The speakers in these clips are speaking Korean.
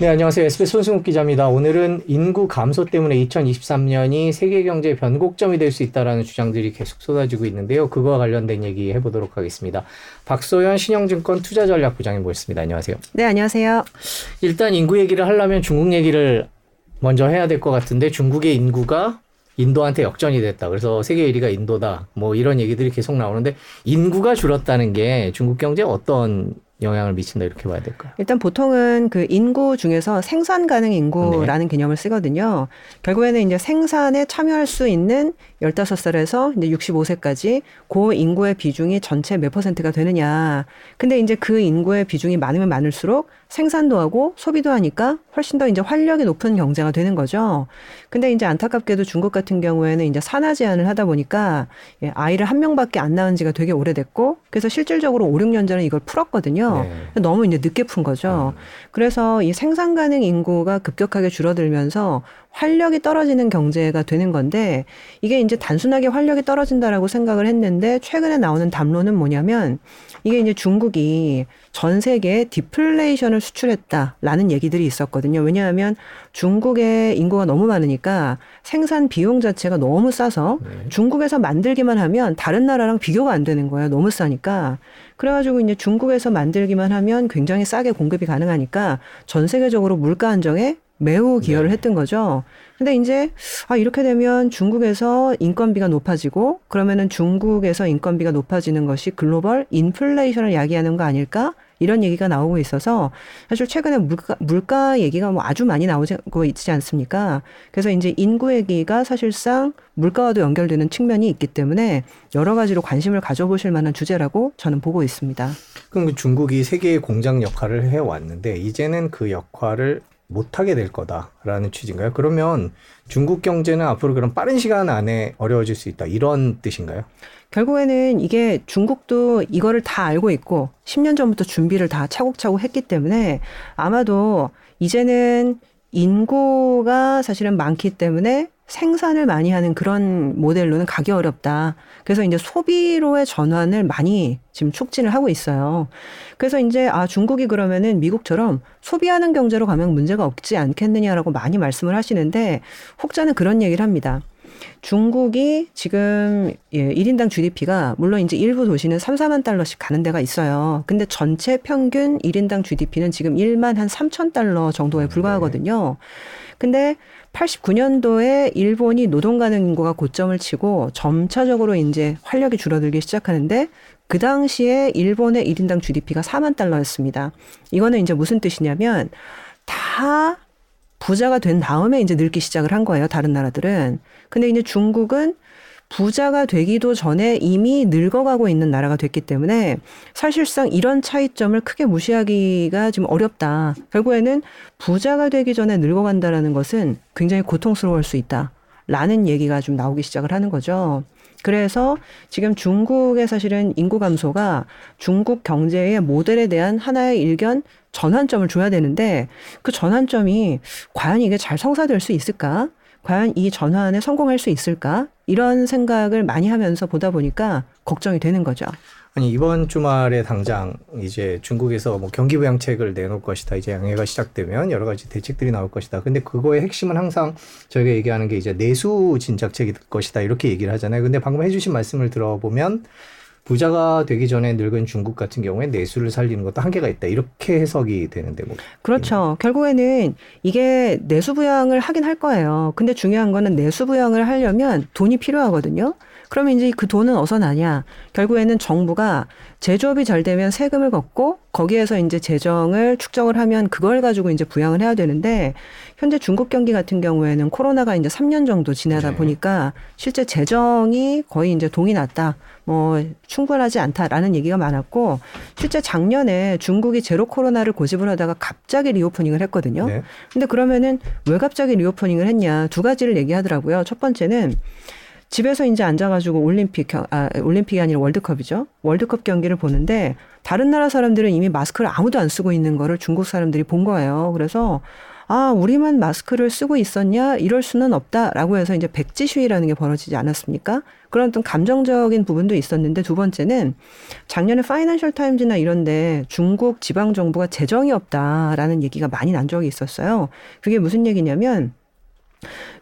네, 안녕하세요. SBS 손승욱 기자입니다. 오늘은 인구 감소 때문에 2023년이 세계 경제의 변곡점이 될 수 있다라는 주장들이 계속 쏟아지고 있는데요. 그거와 관련된 얘기 해보도록 하겠습니다. 박소연 신영증권 투자전략부장님 모셨습니다. 안녕하세요. 네, 안녕하세요. 일단 인구 얘기를 하려면 중국 얘기를 먼저 해야 될 것 같은데 중국의 인구가 인도한테 역전이 됐다. 그래서 세계 1위가 인도다. 뭐 이런 얘기들이 계속 나오는데 인구가 줄었다는 게 중국 경제에 어떤 영향을 미친다 이렇게 봐야 될까요? 일단 보통은 그 인구 중에서 생산 가능 인구라는 네. 개념을 쓰거든요. 결국에는 이제 생산에 참여할 수 있는 15살에서 이제 65세까지 그 인구의 비중이 전체 몇 퍼센트가 되느냐. 근데 이제 그 인구의 비중이 많으면 많을수록 생산도 하고 소비도 하니까 훨씬 더 이제 활력이 높은 경제가 되는 거죠. 근데 이제 안타깝게도 중국 같은 경우에는 이제 산하 제한을 하다 보니까 예, 아이를 한 명밖에 안 낳은 지가 되게 오래됐고 그래서 실질적으로 5, 6년 전에 이걸 풀었거든요. 네. 너무 이제 늦게 푼 거죠. 음. 그래서 이 생산 가능 인구가 급격하게 줄어들면서 활력이 떨어지는 경제가 되는 건데 이게 이제 단순하게 활력이 떨어진다라고 생각을 했는데 최근에 나오는 담론은 뭐냐면 이게 이제 중국이 전 세계에 디플레이션을 수출했다라는 얘기들이 있었거든요. 왜냐하면 중국의 인구가 너무 많으니까 생산 비용 자체가 너무 싸서 네. 중국에서 만들기만 하면 다른 나라랑 비교가 안 되는 거예요. 너무 싸니까. 그래가지고 이제 중국에서 만들기만 하면 굉장히 싸게 공급이 가능하니까 전 세계적으로 물가 안정에 매우 기여를 네. 했던 거죠. 근데 이제 아 이렇게 되면 중국에서 인건비가 높아지고 그러면은 중국에서 인건비가 높아지는 것이 글로벌 인플레이션을 야기하는 거 아닐까? 이런 얘기가 나오고 있어서 사실 최근에 물가, 물가 얘기가 뭐 아주 많이 나오고 있지 않습니까? 그래서 이제 인구 얘기가 사실상 물가와도 연결되는 측면이 있기 때문에 여러 가지로 관심을 가져보실 만한 주제라고 저는 보고 있습니다. 그럼 그 중국이 세계의 공장 역할을 해 왔는데 이제는 그 역할을 못하게 될 거다라는 취지인가요? 그러면 중국 경제는 앞으로 그런 빠른 시간 안에 어려워질 수 있다 이런 뜻인가요? 결국에는 이게 중국도 이거를 다 알고 있고 10년 전부터 준비를 다 차곡차곡 했기 때문에 아마도 이제는 인구가 사실은 많기 때문에 생산을 많이 하는 그런 모델로는 가기 어렵다. 그래서 이제 소비로의 전환을 많이 지금 촉진을 하고 있어요. 그래서 이제 아 중국이 그러면은 미국처럼 소비하는 경제로 가면 문제가 없지 않겠느냐라고 많이 말씀을 하시는데 혹자는 그런 얘기를 합니다. 중국이 지금 예, 1인당 GDP가 물론 이제 일부 도시는 3, 4만 달러씩 가는 데가 있어요. 근데 전체 평균 1인당 GDP는 지금 1만 한 3천 달러 정도에 불과하거든요. 근데 89년도에 일본이 노동 가능 인구가 고점을 치고 점차적으로 이제 활력이 줄어들기 시작하는데 그 당시에 일본의 1인당 GDP가 4만 달러였습니다. 이거는 이제 무슨 뜻이냐면 다 부자가 된 다음에 이제 늙기 시작을 한 거예요. 다른 나라들은. 근데 이제 중국은 부자가 되기도 전에 이미 늙어가고 있는 나라가 됐기 때문에 사실상 이런 차이점을 크게 무시하기가 좀 어렵다. 결국에는 부자가 되기 전에 늙어간다라는 것은 굉장히 고통스러울 수 있다. 라는 얘기가 좀 나오기 시작을 하는 거죠. 그래서 지금 중국의 사실은 인구 감소가 중국 경제의 모델에 대한 하나의 일견 전환점을 줘야 되는데 그 전환점이 과연 이게 잘 성사될 수 있을까? 과연 이 전환에 성공할 수 있을까? 이런 생각을 많이 하면서 보다 보니까 걱정이 되는 거죠. 아니 이번 주말에 당장 이제 중국에서 뭐 경기 부양책을 내놓을 것이다. 이제 양해가 시작되면 여러 가지 대책들이 나올 것이다. 근데 그거의 핵심은 항상 저희가 얘기하는 게 이제 내수 진작책일 것이다. 이렇게 얘기를 하잖아요. 근데 방금 해주신 말씀을 들어보면 부자가 되기 전에 늙은 중국 같은 경우에 내수를 살리는 것도 한계가 있다. 이렇게 해석이 되는데 뭐. 그렇죠. 결국에는 이게 내수 부양을 하긴 할 거예요. 근데 중요한 거는 내수 부양을 하려면 돈이 필요하거든요. 그러면 이제 그 돈은 어디서 나냐? 결국에는 정부가 제조업이 잘 되면 세금을 걷고 거기에서 이제 재정을 축적을 하면 그걸 가지고 이제 부양을 해야 되는데 현재 중국 경기 같은 경우에는 코로나가 이제 3년 정도 지나다 네. 보니까 실제 재정이 거의 이제 동이 났다. 뭐 충분하지 않다라는 얘기가 많았고 실제 작년에 중국이 제로 코로나를 고집을 하다가 갑자기 reopening을 했거든요. 네. 근데 그러면은 왜 갑자기 reopening을 했냐? 두 가지를 얘기하더라고요. 첫 번째는 집에서 이제 앉아가지고 올림픽, 아, 올림픽이 아니라 월드컵이죠. 월드컵 경기를 보는데 다른 나라 사람들은 이미 마스크를 아무도 안 쓰고 있는 거를 중국 사람들이 본 거예요. 그래서 아, 우리만 마스크를 쓰고 있었냐? 이럴 수는 없다라고 해서 이제 백지 시위라는 게 벌어지지 않았습니까? 그런 어떤 감정적인 부분도 있었는데 두 번째는 작년에 파이낸셜 타임즈나 이런데 중국 지방 정부가 재정이 없다라는 얘기가 많이 난 적이 있었어요. 그게 무슨 얘기냐면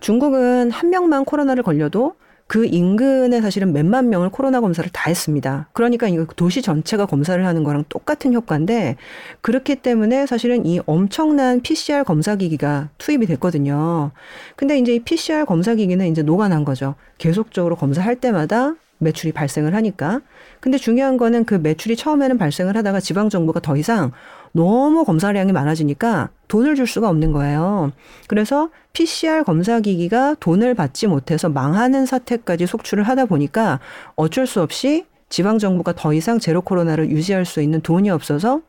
중국은 한 명만 코로나를 걸려도 그 인근에 사실은 몇만 명을 코로나 검사를 다 했습니다. 그러니까 이거 도시 전체가 검사를 하는 거랑 똑같은 효과인데 그렇기 때문에 사실은 이 엄청난 PCR 검사 기기가 투입이 됐거든요. 근데 이제 이 PCR 검사 기기는 이제 노관한 거죠. 계속적으로 검사할 때마다 매출이 발생을 하니까. 근데 중요한 거는 그 매출이 처음에는 발생을 하다가 지방 정부가 더 이상 너무 검사량이 많아지니까 돈을 줄 수가 없는 거예요. 그래서 PCR 검사 기기가 돈을 받지 못해서 망하는 사태까지 속출을 하다 보니까 어쩔 수 없이 지방 정부가 더 이상 제로 코로나를 유지할 수 있는 돈이 없어서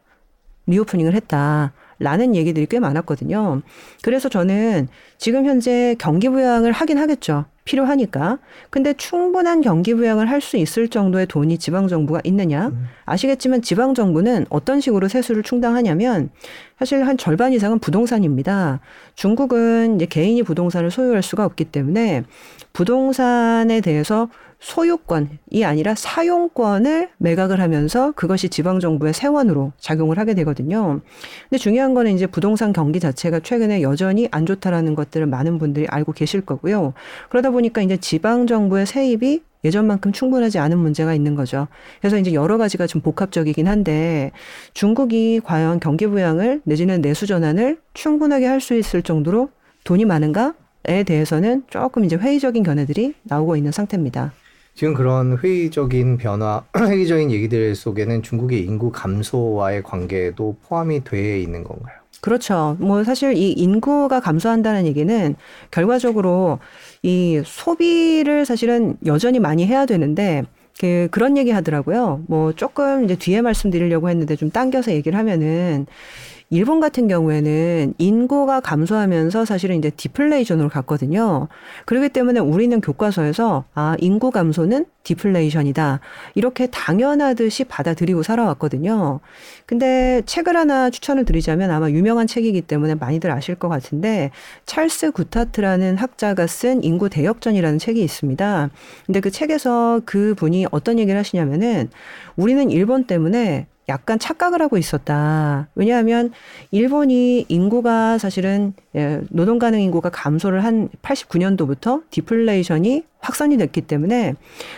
리오프닝을 했다. 라는 얘기들이 꽤 많았거든요. 그래서 저는 지금 현재 경기 부양을 하긴 하겠죠. 필요하니까. 근데 충분한 경기 부양을 할 수 있을 정도의 돈이 지방 정부가 있느냐? 음. 아시겠지만 지방 정부는 어떤 식으로 세수를 충당하냐면 사실 한 절반 이상은 부동산입니다. 중국은 이제 개인이 부동산을 소유할 수가 없기 때문에 부동산에 대해서 소유권이 아니라 사용권을 매각을 하면서 그것이 지방 정부의 세원으로 작용을 하게 되거든요. 근데 중요한 거는 이제 부동산 경기 자체가 최근에 여전히 안 좋다라는 것들을 많은 분들이 알고 계실 거고요. 그러다 보니까 이제 지방 정부의 세입이 예전만큼 충분하지 않은 문제가 있는 거죠. 그래서 이제 여러 가지가 좀 복합적이긴 한데 중국이 과연 경기 부양을 내지는 내수 전환을 충분하게 할 수 있을 정도로 돈이 많은가에 대해서는 조금 이제 회의적인 견해들이 나오고 있는 상태입니다. 지금 그런 회의적인 변화, 회의적인 얘기들 속에는 중국의 인구 감소와의 관계도 포함이 돼 있는 건가요? 그렇죠. 뭐 사실 이 인구가 감소한다는 얘기는 결과적으로 이 소비를 사실은 여전히 많이 해야 되는데 그 그런 얘기 하더라고요. 뭐 조금 이제 뒤에 말씀드리려고 했는데 좀 당겨서 얘기를 하면은 일본 같은 경우에는 인구가 감소하면서 사실은 이제 디플레이션으로 갔거든요. 그렇기 때문에 우리는 교과서에서 아, 인구 감소는 디플레이션이다. 이렇게 당연하듯이 받아들이고 살아왔거든요. 근데 책을 하나 추천을 드리자면 아마 유명한 책이기 때문에 많이들 아실 것 같은데 찰스 굿하트라는 학자가 쓴 인구 대역전이라는 책이 있습니다. 근데 그 책에서 그 분이 어떤 얘기를 하시냐면은 우리는 일본 때문에 약간 착각을 하고 있었다. 왜냐하면 일본이 인구가 사실은 예, 노동 가능 인구가 감소를 한 89년도부터 디플레이션이 확산이 됐기 때문에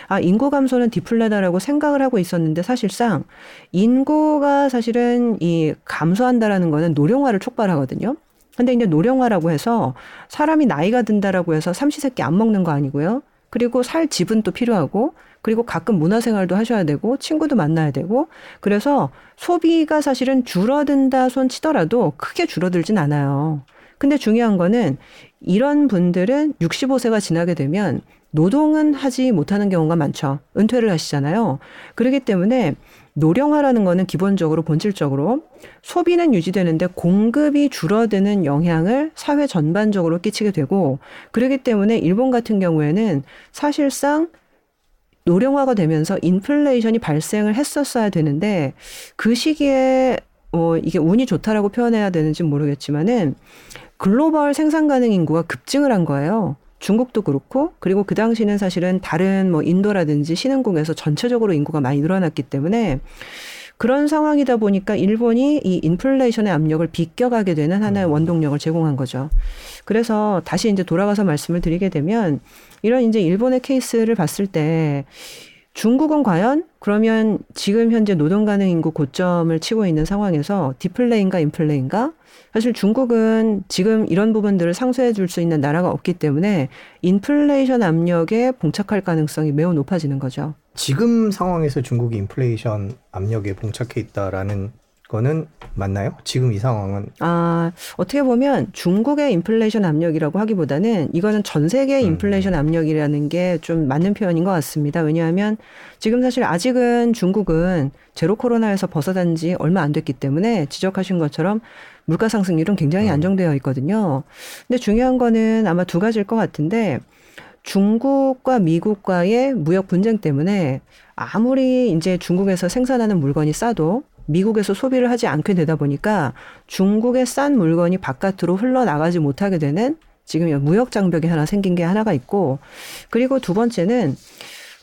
아 인구 감소는 디플레다라고 생각을 하고 있었는데 사실상 인구가 사실은 이 감소한다라는 거는 노령화를 촉발하거든요. 근데 이제 노령화라고 해서 사람이 나이가 든다라고 해서 삼시세끼 안 먹는 거 아니고요. 그리고 살 집은 또 필요하고 그리고 가끔 문화생활도 하셔야 되고 친구도 만나야 되고 그래서 소비가 사실은 줄어든다 손 치더라도 크게 줄어들진 않아요. 근데 중요한 거는 이런 분들은 65세가 지나게 되면 노동은 하지 못하는 경우가 많죠. 은퇴를 하시잖아요. 그렇기 때문에 노령화라는 거는 기본적으로 본질적으로 소비는 유지되는데 공급이 줄어드는 영향을 사회 전반적으로 끼치게 되고 그렇기 때문에 일본 같은 경우에는 사실상 노령화가 되면서 인플레이션이 발생을 했었어야 되는데 그 시기에 뭐 이게 운이 좋다라고 표현해야 되는지 모르겠지만은 글로벌 생산 가능 인구가 급증을 한 거예요. 중국도 그렇고 그리고 그 당시는 사실은 다른 뭐 인도라든지 신흥국에서 전체적으로 인구가 많이 늘어났기 때문에 그런 상황이다 보니까 일본이 이 인플레이션의 압력을 비껴가게 되는 하나의 음. 원동력을 제공한 거죠. 그래서 다시 이제 돌아가서 말씀을 드리게 되면 이런 이제 일본의 케이스를 봤을 때 중국은 과연 그러면 지금 현재 노동 가능 인구 고점을 치고 있는 상황에서 디플레인가 인플레인가? 사실 중국은 지금 이런 부분들을 상쇄해 줄 수 있는 나라가 없기 때문에 인플레이션 압력에 봉착할 가능성이 매우 높아지는 거죠. 지금 상황에서 중국이 인플레이션 압력에 봉착해 있다라는 거는 맞나요? 지금 이 상황은? 아, 어떻게 보면 중국의 인플레이션 압력이라고 하기보다는 이거는 전 세계의 음. 인플레이션 압력이라는 게 좀 맞는 표현인 것 같습니다. 왜냐하면 지금 사실 아직은 중국은 제로 코로나에서 벗어난 지 얼마 안 됐기 때문에 지적하신 것처럼 물가 상승률은 굉장히 음. 안정되어 있거든요. 근데 중요한 거는 아마 두 가지일 것 같은데 중국과 미국과의 무역 분쟁 때문에 아무리 이제 중국에서 생산하는 물건이 싸도 미국에서 소비를 하지 않게 되다 보니까 중국의 싼 물건이 바깥으로 흘러나가지 못하게 되는 지금 무역 장벽이 하나 생긴 게 하나가 있고 그리고 두 번째는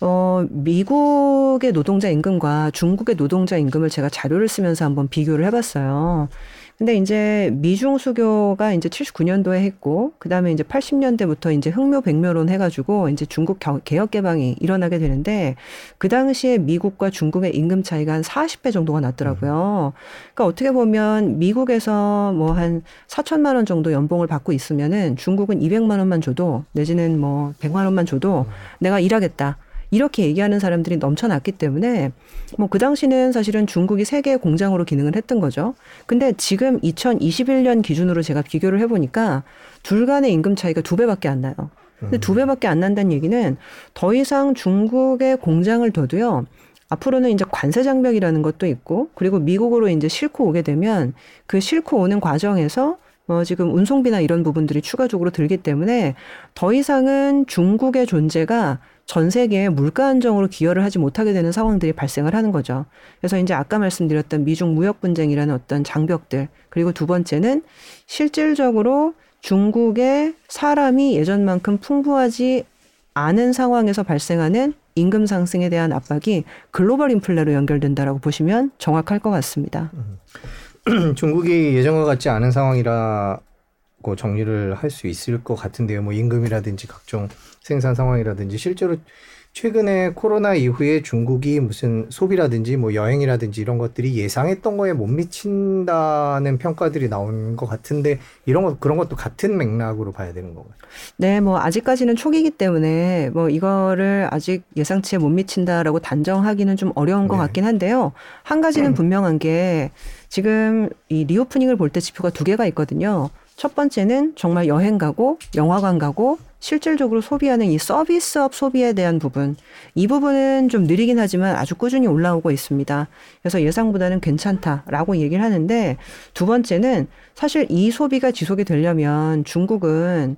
어, 미국의 노동자 임금과 중국의 노동자 임금을 제가 자료를 쓰면서 한번 비교를 해봤어요. 근데 이제 미중 수교가 이제 79년도에 했고 그다음에 이제 80년대부터 이제 흑묘 백묘론 해 가지고 이제 중국 개혁 개방이 일어나게 되는데 그 당시에 미국과 중국의 임금 차이가 한 40배 정도가 났더라고요. 그러니까 어떻게 보면 미국에서 뭐 한 4천만 원 정도 연봉을 받고 있으면은 중국은 200만 원만 줘도 내지는 뭐 100만 원만 줘도 내가 일하겠다. 이렇게 얘기하는 사람들이 넘쳐났기 때문에 뭐 그 당시는 사실은 중국이 세계 공장으로 기능을 했던 거죠. 근데 지금 2021년 기준으로 제가 비교를 해보니까 둘 간의 임금 차이가 두 배밖에 안 나요. 근데 두 배밖에 안 난다는 얘기는 더 이상 중국의 공장을 둬도요. 앞으로는 이제 관세 장벽이라는 것도 있고 그리고 미국으로 이제 싣고 오게 되면 그 싣고 오는 과정에서 어, 지금 운송비나 이런 부분들이 추가적으로 들기 때문에 더 이상은 중국의 존재가 전 세계에 물가 안정으로 기여를 하지 못하게 되는 상황들이 발생을 하는 거죠. 그래서 이제 아까 말씀드렸던 미중 무역 분쟁이라는 어떤 장벽들 그리고 두 번째는 실질적으로 중국의 사람이 예전만큼 풍부하지 않은 상황에서 발생하는 임금 상승에 대한 압박이 글로벌 인플레로 연결된다라고 보시면 정확할 것 같습니다. 중국이 예전과 같지 않은 상황이라고 정리를 할 수 있을 것 같은데요. 뭐 임금이라든지 각종 생산 상황이라든지 실제로 최근에 코로나 이후에 중국이 무슨 소비라든지 뭐 여행이라든지 이런 것들이 예상했던 거에 못 미친다는 평가들이 나온 것 같은데 이런 것 그런 것도 같은 맥락으로 봐야 되는 건가요? 네, 뭐 아직까지는 초기이기 때문에 뭐 이거를 아직 예상치에 못 미친다라고 단정하기는 좀 어려운 것 네. 같긴 한데요. 한 가지는 음. 분명한 게 지금 이 리오프닝을 볼 때 지표가 두 개가 있거든요. 첫 번째는 정말 여행 가고 영화관 가고 실질적으로 소비하는 이 서비스업 소비에 대한 부분 이 부분은 좀 느리긴 하지만 아주 꾸준히 올라오고 있습니다. 그래서 예상보다는 괜찮다라고 얘기를 하는데 두 번째는 사실 이 소비가 지속이 되려면 중국은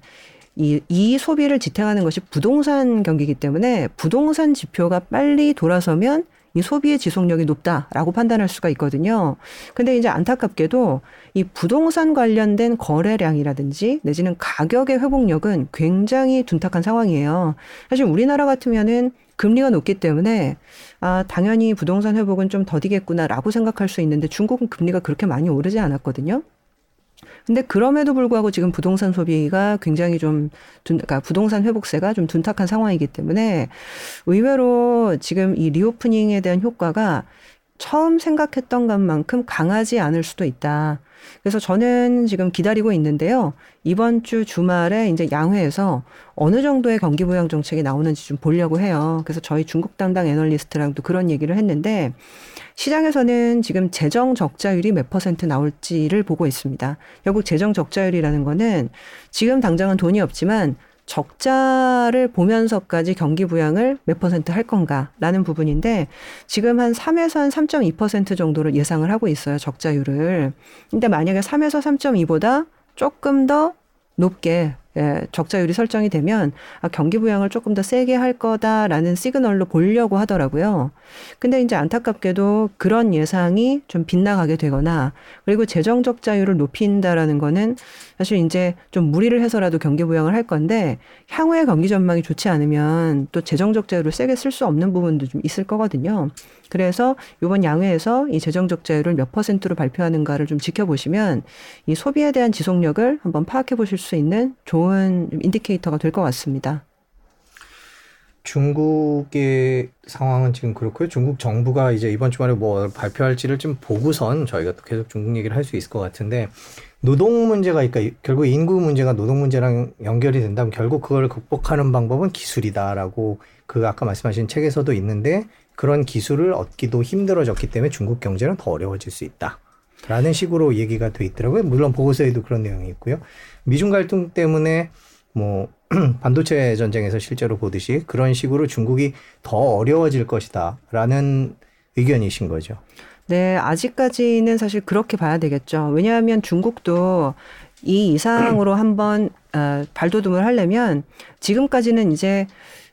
이, 이 소비를 지탱하는 것이 부동산 경기이기 때문에 부동산 지표가 빨리 돌아서면 이 소비의 지속력이 높다라고 판단할 수가 있거든요. 근데 이제 안타깝게도 이 부동산 관련된 거래량이라든지 내지는 가격의 회복력은 굉장히 둔탁한 상황이에요. 사실 우리나라 같으면은 금리가 높기 때문에 아, 당연히 부동산 회복은 좀 더디겠구나라고 생각할 수 있는데 중국은 금리가 그렇게 많이 오르지 않았거든요. 근데 그럼에도 불구하고 지금 부동산 소비가 굉장히 좀 둔, 그러니까 부동산 회복세가 좀 둔탁한 상황이기 때문에 의외로 지금 이 리오프닝에 대한 효과가 처음 생각했던 것만큼 강하지 않을 수도 있다. 그래서 저는 지금 기다리고 있는데요. 이번 주 주말에 이제 양회에서 어느 정도의 경기 부양 정책이 나오는지 좀 보려고 해요. 그래서 저희 중국 담당 애널리스트랑도 그런 얘기를 했는데 시장에서는 지금 재정 적자율이 몇 퍼센트 나올지를 보고 있습니다. 결국 재정 적자율이라는 거는 지금 당장은 돈이 없지만 적자를 보면서까지 경기 부양을 몇 퍼센트 할 건가라는 부분인데 지금 한 3에서 한 3.2% 정도를 예상을 하고 있어요. 적자율을. 근데 만약에 3에서 3.2보다 조금 더 높게 예, 적자율이 설정이 되면 아, 경기 부양을 조금 더 세게 할 거다라는 시그널로 보려고 하더라고요. 근데 이제 안타깝게도 그런 예상이 좀 빗나가게 되거나 그리고 재정 적자율을 높인다라는 거는 사실 이제 좀 무리를 해서라도 경기 부양을 할 건데 향후의 경기 전망이 좋지 않으면 또 재정 적자율을 세게 쓸 수 없는 부분도 좀 있을 거거든요. 그래서 이번 양회에서 이 재정 적자율을 몇 퍼센트로 발표하는가를 좀 지켜보시면 이 소비에 대한 지속력을 한번 파악해 보실 수 있는 좋은 인디케이터가 될 것 같습니다. 중국의 상황은 지금 그렇고요. 중국 정부가 이제 이번 주말에 뭐 발표할지를 좀 보고선 저희가 또 계속 중국 얘기를 할 수 있을 것 같은데 노동 문제가 그러니까 결국 인구 문제가 노동 문제랑 연결이 된다면 결국 그걸 극복하는 방법은 기술이다라고 그 아까 말씀하신 책에서도 있는데 그런 기술을 얻기도 힘들어졌기 때문에 중국 경제는 더 어려워질 수 있다. 라는 식으로 얘기가 돼 있더라고요. 물론 보고서에도 그런 내용이 있고요. 미중 갈등 때문에 뭐 반도체 전쟁에서 실제로 보듯이 그런 식으로 중국이 더 어려워질 것이다. 라는 의견이신 거죠. 네, 아직까지는 사실 그렇게 봐야 되겠죠. 왜냐하면 중국도 이 이상으로 한번 어, 발돋움을 하려면 지금까지는 이제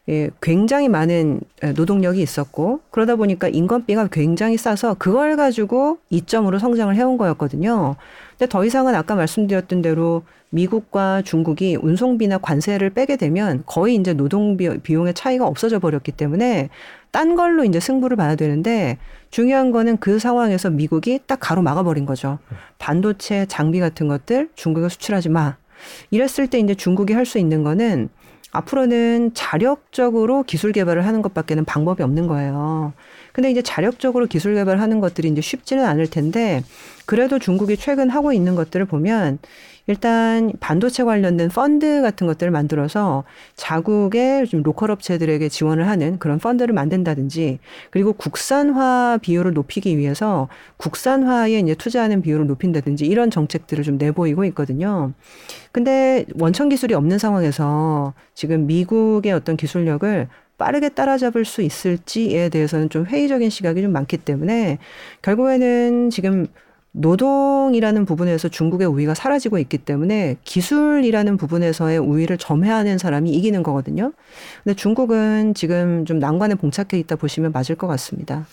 예, 굉장히 많은 노동력이 있었고 그러다 보니까 인건비가 굉장히 싸서 그걸 가지고 이점으로 성장을 해온 거였거든요. 근데 더 이상은 아까 말씀드렸던 대로 미국과 중국이 운송비나 관세를 빼게 되면 거의 이제 노동 비용의 차이가 없어져 버렸기 때문에 딴 걸로 이제 승부를 봐야 되는데 중요한 거는 그 상황에서 미국이 딱 가로 막아 버린 거죠. 반도체 장비 같은 것들 중국에 수출하지 마. 이랬을 때 이제 중국이 할 수 있는 거는 앞으로는 자력적으로 기술 개발을 하는 것밖에는 방법이 없는 거예요. 근데 이제 자력적으로 기술 개발하는 것들이 이제 쉽지는 않을 텐데 그래도 중국이 최근 하고 있는 것들을 보면 일단 반도체 관련된 펀드 같은 것들을 만들어서 자국의 좀 로컬 업체들에게 지원을 하는 그런 펀드를 만든다든지 그리고 국산화 비율을 높이기 위해서 국산화에 이제 투자하는 비율을 높인다든지 이런 정책들을 좀 내보이고 있거든요. 근데 원천 기술이 없는 상황에서 지금 미국의 어떤 기술력을 빠르게 따라잡을 수 있을지에 대해서는 좀 회의적인 시각이 좀 많기 때문에 결국에는 지금 노동이라는 부분에서 중국의 우위가 사라지고 있기 때문에 기술이라는 부분에서의 우위를 점해하는 사람이 이기는 거거든요. 근데 중국은 지금 좀 난관에 봉착해 있다 보시면 맞을 것 같습니다.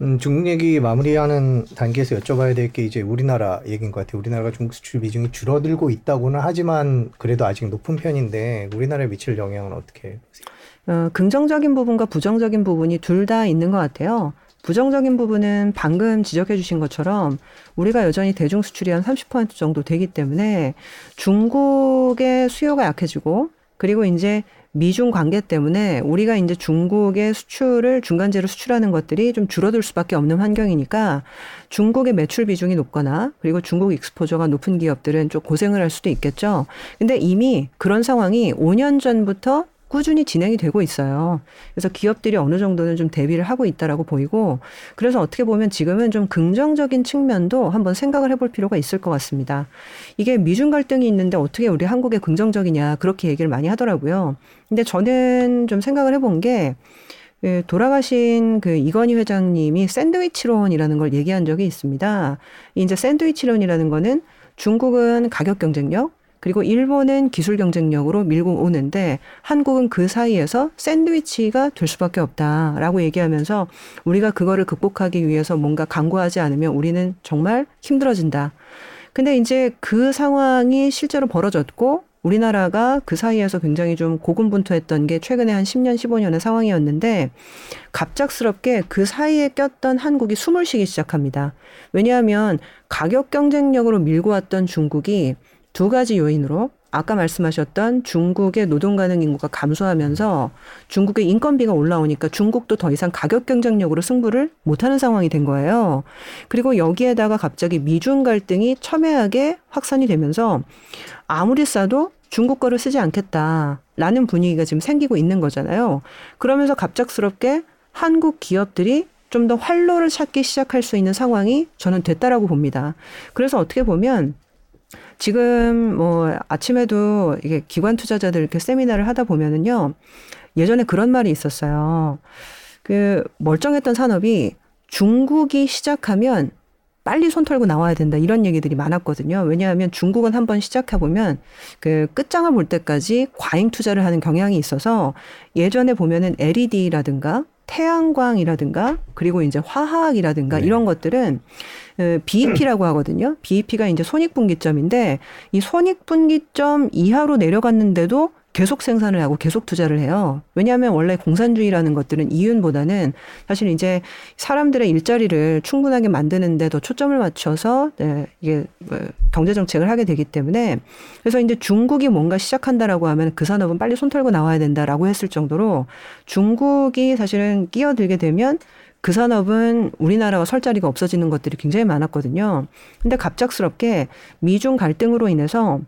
음, 중국 얘기 마무리하는 단계에서 여쭤봐야 될 게 이제 우리나라 얘기인 것 같아요. 우리나라가 중국 수출 비중이 줄어들고 있다고는 하지만 그래도 아직 높은 편인데 우리나라에 미칠 영향은 어떻게 보세요? 어, 긍정적인 부분과 부정적인 부분이 둘 다 있는 것 같아요. 부정적인 부분은 방금 지적해 주신 것처럼 우리가 여전히 대중 수출이 한 30% 정도 되기 때문에 중국의 수요가 약해지고 그리고 이제 미중 관계 때문에 우리가 이제 중국의 수출을 중간재로 수출하는 것들이 좀 줄어들 수밖에 없는 환경이니까 중국의 매출 비중이 높거나 그리고 중국 익스포저가 높은 기업들은 좀 고생을 할 수도 있겠죠. 근데 이미 그런 상황이 5년 전부터 꾸준히 진행이 되고 있어요. 그래서 기업들이 어느 정도는 좀 대비를 하고 있다라고 보이고 그래서 어떻게 보면 지금은 좀 긍정적인 측면도 한번 생각을 해볼 필요가 있을 것 같습니다. 이게 미중 갈등이 있는데 어떻게 우리 한국에 긍정적이냐 그렇게 얘기를 많이 하더라고요. 근데 저는 좀 생각을 해본 게그 돌아가신 그 이건희 회장님이 샌드위치론이라는 걸 얘기한 적이 있습니다. 이제 샌드위치론이라는 거는 중국은 가격 경쟁력, 그리고 일본은 기술 경쟁력으로 밀고 오는데 한국은 그 사이에서 샌드위치가 될 수밖에 없다라고 얘기하면서 우리가 그거를 극복하기 위해서 뭔가 강구하지 않으면 우리는 정말 힘들어진다. 근데 이제 그 상황이 실제로 벌어졌고 우리나라가 그 사이에서 굉장히 좀 고군분투했던 게 최근에 한 10년, 15년의 상황이었는데 갑작스럽게 그 사이에 꼈던 한국이 숨을 쉬기 시작합니다. 왜냐하면 가격 경쟁력으로 밀고 왔던 중국이 두 가지 요인으로 아까 말씀하셨던 중국의 노동 가능 인구가 감소하면서 중국의 인건비가 올라오니까 중국도 더 이상 가격 경쟁력으로 승부를 못하는 상황이 된 거예요. 그리고 여기에다가 갑자기 미중 갈등이 첨예하게 확산이 되면서 아무리 싸도 중국 거를 쓰지 않겠다라는 분위기가 지금 생기고 있는 거잖아요. 그러면서 갑작스럽게 한국 기업들이 좀 더 활로를 찾기 시작할 수 있는 상황이 저는 됐다라고 봅니다. 그래서 어떻게 보면 지금 뭐 아침에도 이게 기관 투자자들 이렇게 세미나를 하다 보면은요. 예전에 그런 말이 있었어요. 그 멀쩡했던 산업이 중국이 시작하면 빨리 손 털고 나와야 된다 이런 얘기들이 많았거든요. 왜냐하면 중국은 한번 시작해 보면 그 끝장을 볼 때까지 과잉 투자를 하는 경향이 있어서 예전에 보면은 LED라든가 태양광이라든가 그리고 이제 화학이라든가 네. 이런 것들은 그 BEP라고 하거든요. BEP가 이제 손익분기점인데 이 손익분기점 이하로 내려갔는데도 계속 생산을 하고 계속 투자를 해요. 왜냐하면 원래 공산주의라는 것들은 이윤보다는 사실 이제 사람들의 일자리를 충분하게 만드는데 더 초점을 맞춰서 네, 이게 뭐 경제 정책을 하게 되기 때문에 그래서 이제 중국이 뭔가 시작한다라고 하면 그 산업은 빨리 손 털고 나와야 된다라고 했을 정도로 중국이 사실은 끼어들게 되면 그 산업은 우리나라가 설 자리가 없어지는 것들이 굉장히 많았거든요. 근데 갑작스럽게 미중 갈등으로 인해서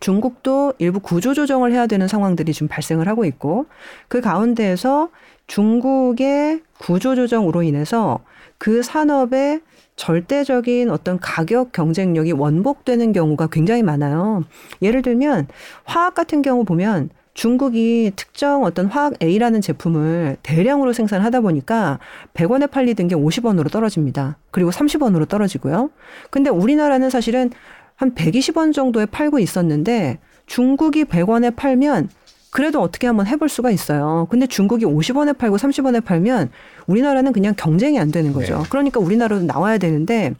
중국도 일부 구조 조정을 해야 되는 상황들이 지금 발생을 하고 있고 그 가운데에서 중국의 구조 조정으로 인해서 그 산업의 절대적인 어떤 가격 경쟁력이 원복되는 경우가 굉장히 많아요. 예를 들면 화학 같은 경우 보면 중국이 특정 어떤 화학 A라는 제품을 대량으로 생산하다 보니까 100원에 팔리던 게 50원으로 떨어집니다. 그리고 30원으로 떨어지고요. 근데 우리나라는 사실은 한 120원 정도에 팔고 있었는데 중국이 100원에 팔면 그래도 어떻게 한번 해볼 수가 있어요. 근데 중국이 50원에 팔고 30원에 팔면 우리나라는 그냥 경쟁이 안 되는 거죠. 네. 그러니까 우리나라도 나와야 되는데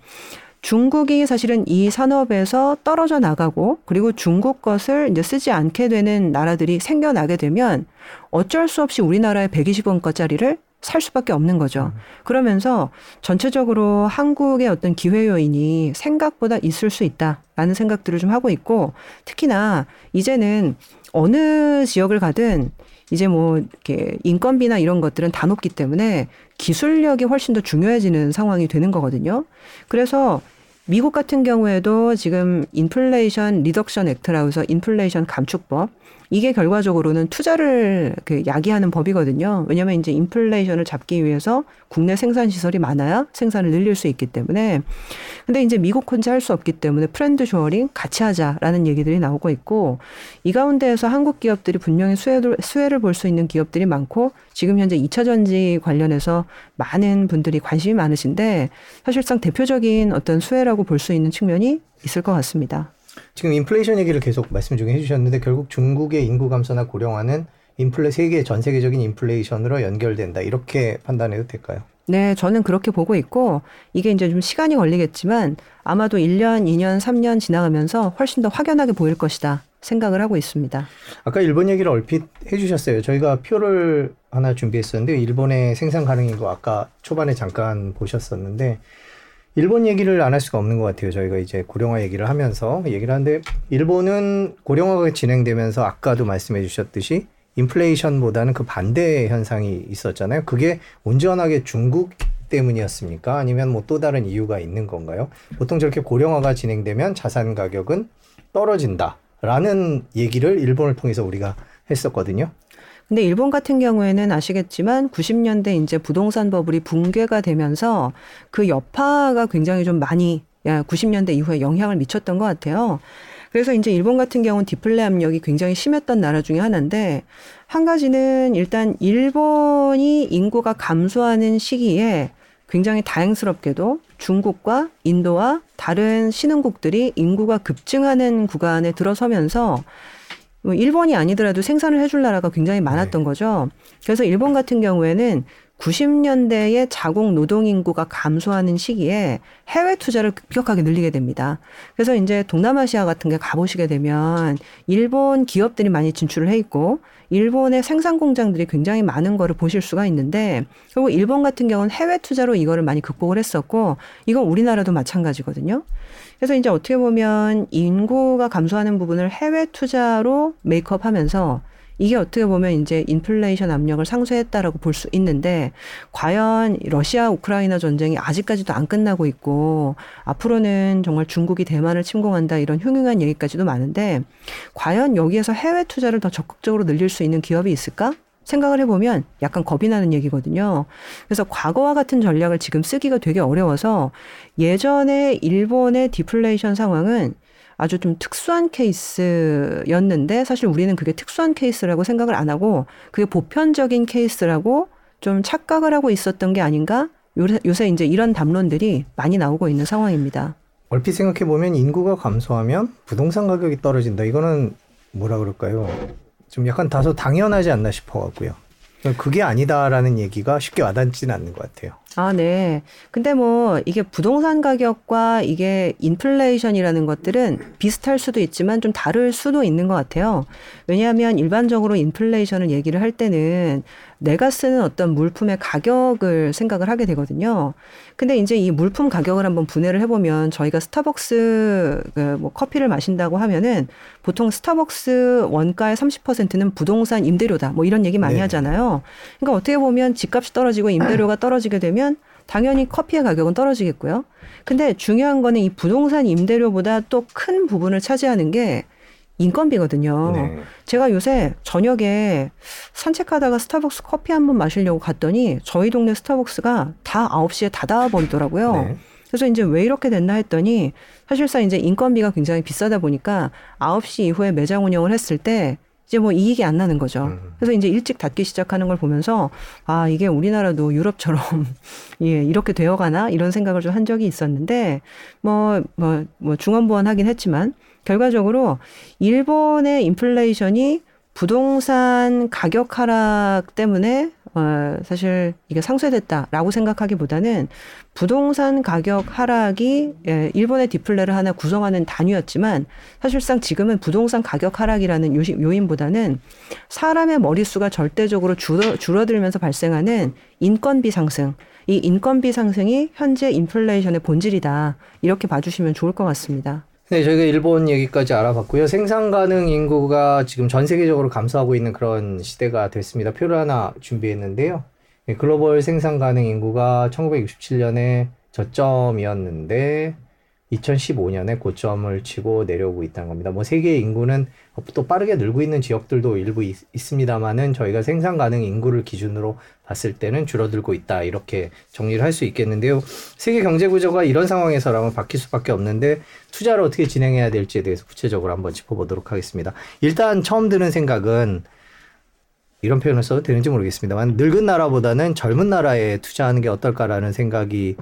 중국이 사실은 이 산업에서 떨어져 나가고 그리고 중국 것을 이제 쓰지 않게 되는 나라들이 생겨나게 되면 어쩔 수 없이 우리나라의 120원짜리를 살 수밖에 없는 거죠. 그러면서 전체적으로 한국의 어떤 기회 요인이 생각보다 있을 수 있다라는 생각들을 좀 하고 있고 특히나 이제는 어느 지역을 가든 이제 뭐 이렇게 인건비나 이런 것들은 다 높기 때문에 기술력이 훨씬 더 중요해지는 상황이 되는 거거든요. 그래서 미국 같은 경우에도 지금 Inflation Reduction Act라고 해서 인플레이션 감축법 이게 결과적으로는 투자를 그 야기하는 법이거든요. 왜냐하면 이제 인플레이션을 잡기 위해서 국내 생산 시설이 많아야 생산을 늘릴 수 있기 때문에. 근데 이제 미국 혼자 할 수 없기 때문에 friend shoring 같이 하자라는 얘기들이 나오고 있고 이 가운데에서 한국 기업들이 분명히 수혜를 수혜를 볼 수 있는 기업들이 많고 지금 현재 2차 전지 관련해서 많은 분들이 관심이 많으신데 사실상 대표적인 어떤 수혜라고 볼 수 있는 측면이 있을 것 같습니다. 지금 인플레이션 얘기를 계속 말씀 중에 해주셨는데 결국 중국의 인구 감소나 고령화는 인플레 세계 전 세계적인 인플레이션으로 연결된다 이렇게 판단해도 될까요? 네, 저는 그렇게 보고 있고 이게 이제 좀 시간이 걸리겠지만 아마도 1년, 2년, 3년 지나가면서 훨씬 더 확연하게 보일 것이다 생각을 하고 있습니다. 아까 일본 얘기를 얼핏 해주셨어요. 저희가 표를 하나 준비했었는데 일본의 생산 가능인 거 아까 초반에 잠깐 보셨었는데 일본 얘기를 안 할 수가 없는 것 같아요. 저희가 이제 고령화 얘기를 하면서 얘기를 하는데 일본은 고령화가 진행되면서 아까도 말씀해 주셨듯이 인플레이션보다는 그 반대 현상이 있었잖아요. 그게 온전하게 중국 때문이었습니까? 아니면 뭐 또 다른 이유가 있는 건가요? 보통 저렇게 고령화가 진행되면 자산 가격은 떨어진다라는 얘기를 일본을 통해서 우리가 했었거든요. 근데 일본 같은 경우에는 아시겠지만 90년대 이제 부동산 버블이 붕괴가 되면서 그 여파가 굉장히 좀 많이 90년대 이후에 영향을 미쳤던 것 같아요. 그래서 이제 일본 같은 경우는 디플레 압력이 굉장히 심했던 나라 중에 하나인데 한 가지는 일단 일본이 인구가 감소하는 시기에 굉장히 다행스럽게도 중국과 인도와 다른 신흥국들이 인구가 급증하는 구간에 들어서면서 뭐 일본이 아니더라도 생산을 해줄 나라가 굉장히 많았던 네. 거죠. 그래서 일본 같은 경우에는 90년대에 자국 노동 인구가 감소하는 시기에 해외 투자를 급격하게 늘리게 됩니다. 그래서 이제 동남아시아 같은 게 가보시게 되면 일본 기업들이 많이 진출을 해 있고 일본의 생산 공장들이 굉장히 많은 거를 보실 수가 있는데 그리고 일본 같은 경우는 해외 투자로 이거를 많이 극복을 했었고 이건 우리나라도 마찬가지거든요. 그래서 이제 어떻게 보면 인구가 감소하는 부분을 해외 투자로 메이크업 하면서 이게 어떻게 보면 이제 인플레이션 압력을 상쇄했다라고 볼 수 있는데 과연 러시아 우크라이나 전쟁이 아직까지도 안 끝나고 있고 앞으로는 정말 중국이 대만을 침공한다 이런 흉흉한 얘기까지도 많은데 과연 여기에서 해외 투자를 더 적극적으로 늘릴 수 있는 기업이 있을까? 생각을 해보면 약간 겁이 나는 얘기거든요. 그래서 과거와 같은 전략을 지금 쓰기가 되게 어려워서 예전에 일본의 디플레이션 상황은 아주 좀 특수한 케이스였는데 사실 우리는 그게 특수한 케이스라고 생각을 안 하고 그게 보편적인 케이스라고 좀 착각을 하고 있었던 게 아닌가 요새, 요새 이제 이런 담론들이 많이 나오고 있는 상황입니다. 얼핏 생각해 보면 인구가 감소하면 부동산 가격이 떨어진다. 이거는 뭐라 그럴까요? 좀 약간 다소 당연하지 않나 싶어 갖고요. 그게 아니다라는 얘기가 쉽게 와닿지는 않는 것 같아요. 아, 네. 근데 뭐 이게 부동산 가격과 이게 인플레이션이라는 것들은 비슷할 수도 있지만 좀 다를 수도 있는 것 같아요. 왜냐하면 일반적으로 인플레이션을 얘기를 할 때는 내가 쓰는 어떤 물품의 가격을 생각을 하게 되거든요. 근데 이제 이 물품 가격을 한번 분해를 해보면 저희가 스타벅스 그뭐 커피를 마신다고 하면은 보통 스타벅스 원가의 30%는 부동산 임대료다. 뭐 이런 얘기 많이 네. 하잖아요. 그러니까 어떻게 보면 집값이 떨어지고 임대료가 떨어지게 되면 당연히 커피의 가격은 떨어지겠고요. 근데 중요한 거는 이 부동산 임대료보다 또 큰 부분을 차지하는 게 인건비거든요. 네. 제가 요새 저녁에 산책하다가 스타벅스 커피 한 번 마시려고 갔더니 저희 동네 스타벅스가 다 9시에 닫아 버리더라고요. 네. 그래서 이제 왜 이렇게 됐나 했더니 사실상 이제 인건비가 굉장히 비싸다 보니까 9시 이후에 매장 운영을 했을 때 이제 뭐 이익이 안 나는 거죠. 음. 그래서 이제 일찍 닫기 시작하는 걸 보면서 아, 이게 우리나라도 유럽처럼 예, 이렇게 되어 가나 이런 생각을 좀 한 적이 있었는데 뭐, 뭐, 뭐 중원부원 하긴 했지만 결과적으로 일본의 인플레이션이 부동산 가격 하락 때문에 어, 사실 이게 상쇄됐다라고 생각하기보다는 부동산 가격 하락이 예, 일본의 디플레를 하나 구성하는 단위였지만 사실상 지금은 부동산 가격 하락이라는 요인보다는 사람의 머릿수가 절대적으로 줄어, 줄어들면서 발생하는 인건비 상승, 이 인건비 상승이 현재 인플레이션의 본질이다. 이렇게 봐주시면 좋을 것 같습니다. 네, 저희가 일본 얘기까지 알아봤고요. 생산 가능 인구가 지금 전 세계적으로 감소하고 있는 그런 시대가 됐습니다. 표를 하나 준비했는데요. 네, 글로벌 생산 가능 인구가 1967년에 저점이었는데 2015년에 고점을 치고 내려오고 있다는 겁니다. 뭐 세계 인구는 또 빠르게 늘고 있는 지역들도 일부 있, 습니다만은 저희가 생산 가능 인구를 기준으로 봤을 때는 줄어들고 있다 이렇게 정리를 할 수 있겠는데요. 세계 경제 구조가 이런 상황에서라면 바뀔 수밖에 없는데 투자를 어떻게 진행해야 될지에 대해서 구체적으로 한번 짚어보도록 하겠습니다. 일단 처음 드는 생각은 이런 표현을 써도 되는지 모르겠습니다만 늙은 나라보다는 젊은 나라에 투자하는 게 어떨까라는 생각이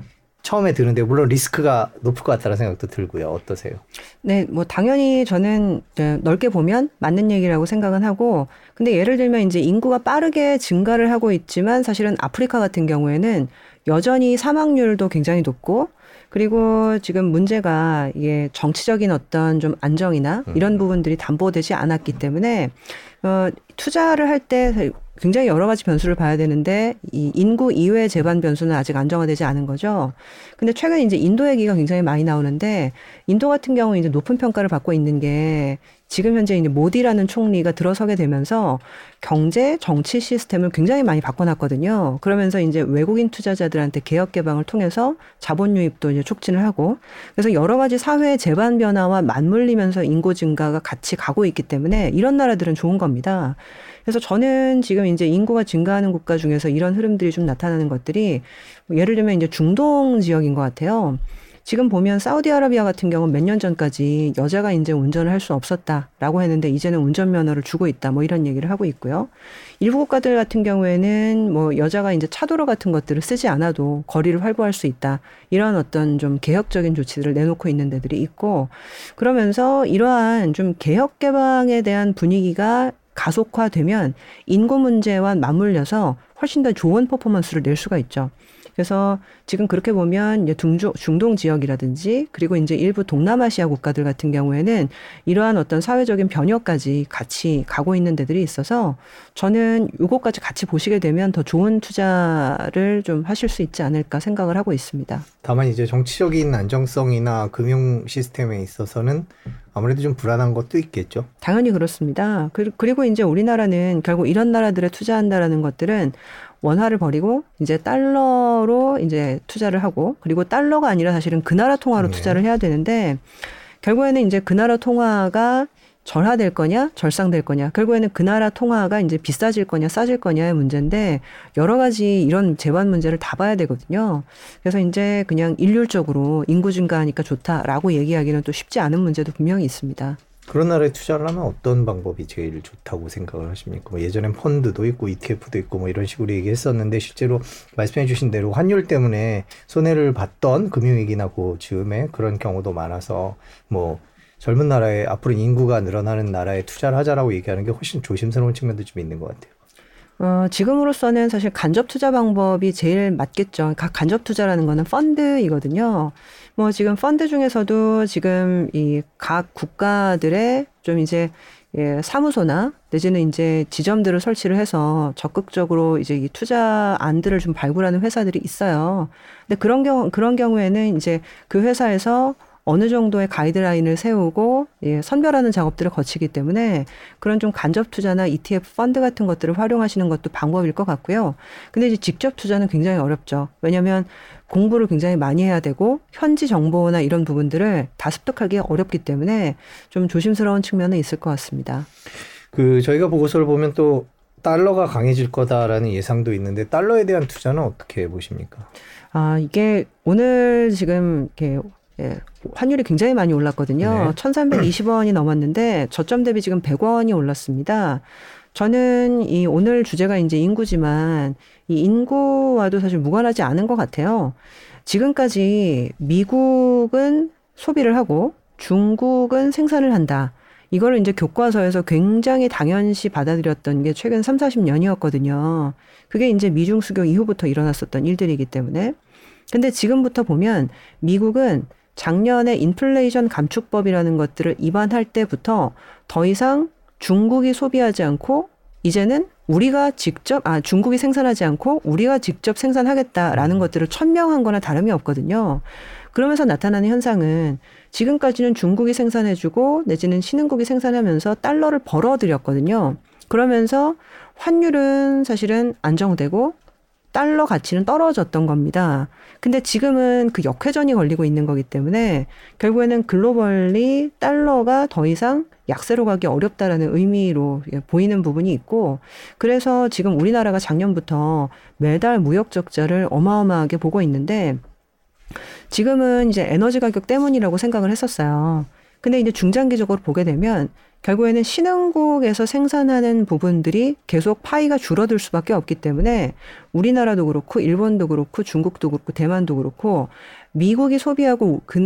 처음에 드는데 물론 리스크가 높을 것 같다는 생각도 들고요. 어떠세요? 네, 뭐 당연히 저는 넓게 보면 맞는 얘기라고 생각은 하고 근데 예를 들면 이제 인구가 빠르게 증가를 하고 있지만 사실은 아프리카 같은 경우에는 여전히 사망률도 굉장히 높고 그리고 지금 문제가 이게 정치적인 어떤 좀 안정이나 이런 음. 부분들이 담보되지 않았기 때문에 어 투자를 할 때 굉장히 여러 가지 변수를 봐야 되는데 이 인구 이외의 재반 변수는 아직 안정화되지 않은 거죠. 근데 최근 이제 인도 얘기가 굉장히 많이 나오는데 인도 같은 경우 이제 높은 평가를 받고 있는 게 지금 현재 이제 모디라는 총리가 들어서게 되면서 경제 정치 시스템을 굉장히 많이 바꿔놨거든요. 그러면서 이제 외국인 투자자들한테 개혁 개방을 통해서 자본 유입도 이제 촉진을 하고 그래서 여러 가지 사회 재반 변화와 맞물리면서 인구 증가가 같이 가고 있기 때문에 이런 나라들은 좋은 겁니다. 그래서 저는 지금 이제 인구가 증가하는 국가 중에서 이런 흐름들이 좀 나타나는 것들이 예를 들면 이제 중동 지역인 것 같아요. 지금 보면 사우디아라비아 같은 경우 몇 년 전까지 여자가 이제 운전을 할 수 없었다라고 했는데 이제는 운전 면허를 주고 있다 뭐 이런 얘기를 하고 있고요. 일부 국가들 같은 경우에는 뭐 여자가 이제 차도로 같은 것들을 쓰지 않아도 거리를 활보할 수 있다. 이런 어떤 좀 개혁적인 조치들을 내놓고 있는 데들이 있고 그러면서 이러한 좀 개혁 개방에 대한 분위기가 가속화되면 인구 문제와 맞물려서 훨씬 더 좋은 퍼포먼스를 낼 수가 있죠. 그래서 지금 그렇게 보면 중중, 중동 지역이라든지 그리고 이제 일부 동남아시아 국가들 같은 경우에는 이러한 어떤 사회적인 변혁까지 같이 가고 있는 데들이 있어서 저는 요것까지 같이 보시게 되면 더 좋은 투자를 좀 하실 수 있지 않을까 생각을 하고 있습니다. 다만 이제 정치적인 안정성이나 금융 시스템에 있어서는 아무래도 좀 불안한 것도 있겠죠. 당연히 그렇습니다. 그리고 이제 우리나라는 결국 이런 나라들에 투자한다라는 것들은 원화를 버리고 이제 달러로 이제 투자를 하고 그리고 달러가 아니라 사실은 그 나라 통화로 네. 투자를 해야 되는데 결국에는 이제 그 나라 통화가 절하될 거냐, 절상될 거냐. 결국에는 그 나라 통화가 이제 비싸질 거냐, 싸질 거냐의 문제인데 여러 가지 이런 재반 문제를 다 봐야 되거든요. 그래서 이제 그냥 일률적으로 인구 증가하니까 좋다라고 얘기하기는 또 쉽지 않은 문제도 분명히 있습니다. 그런 나라에 투자를 하면 어떤 방법이 제일 좋다고 생각을 하십니까? 뭐 예전엔 펀드도 있고 ETF도 있고 뭐 이런 식으로 얘기했었는데 실제로 말씀해 주신 대로 환율 때문에 손해를 봤던 금융위기나 그 즈음에 그런 경우도 많아서 뭐 젊은 나라에 앞으로 인구가 늘어나는 나라에 투자를 하자라고 얘기하는 게 훨씬 조심스러운 측면도 좀 있는 것 같아요. 어, 지금으로서는 사실 간접 투자 방법이 제일 맞겠죠. 각 간접 투자라는 거는 펀드이거든요. 뭐 지금 펀드 중에서도 지금 이 각 국가들의 좀 이제 예, 사무소나 내지는 이제 지점들을 설치를 해서 적극적으로 이제 이 투자 안들을 좀 발굴하는 회사들이 있어요. 근데 그런 경우 그런 경우에는 이제 그 회사에서 어느 정도의 가이드라인을 세우고 예, 선별하는 작업들을 거치기 때문에 그런 좀 간접 투자나 ETF 펀드 같은 것들을 활용하시는 것도 방법일 것 같고요. 근데 이제 직접 투자는 굉장히 어렵죠. 왜냐하면 공부를 굉장히 많이 해야 되고 현지 정보나 이런 부분들을 다 습득하기 어렵기 때문에 좀 조심스러운 측면은 있을 것 같습니다. 그 저희가 보고서를 보면 또 달러가 강해질 거다라는 예상도 있는데 달러에 대한 투자는 어떻게 보십니까? 아 이게 오늘 지금 이렇게 예, 환율이 굉장히 많이 올랐거든요. 네. 1320원이 넘었는데 저점 대비 지금 100원이 올랐습니다. 저는 이 오늘 주제가 이제 인구지만 이 인구와도 사실 무관하지 않은 것 같아요. 지금까지 미국은 소비를 하고 중국은 생산을 한다. 이거를 이제 교과서에서 굉장히 당연시 받아들였던 게 최근 3, 40년이었거든요. 그게 이제 미중 수교 이후부터 일어났었던 일들이기 때문에. 근데 지금부터 보면 미국은 작년에 인플레이션 감축법이라는 것들을 입안할 때부터 더 이상 중국이 소비하지 않고 이제는 우리가 직접 아 중국이 생산하지 않고 우리가 직접 생산하겠다라는 것들을 천명한 거나 다름이 없거든요. 그러면서 나타나는 현상은 지금까지는 중국이 생산해 주고 내지는 신흥국이 생산하면서 달러를 벌어들였거든요. 그러면서 환율은 사실은 안정되고 달러 가치는 떨어졌던 겁니다. 근데 지금은 그 역회전이 걸리고 있는 거기 때문에 결국에는 글로벌리 달러가 더 이상 약세로 가기 어렵다라는 의미로 보이는 부분이 있고 그래서 지금 우리나라가 작년부터 매달 무역 적자를 어마어마하게 보고 있는데 지금은 이제 에너지 가격 때문이라고 생각을 했었어요. 근데 이제 중장기적으로 보게 되면 결국에는 신흥국에서 생산하는 부분들이 계속 파이가 줄어들 수밖에 없기 때문에 우리나라도 그렇고 일본도 그렇고 중국도 그렇고 대만도 그렇고 미국이 소비하고 그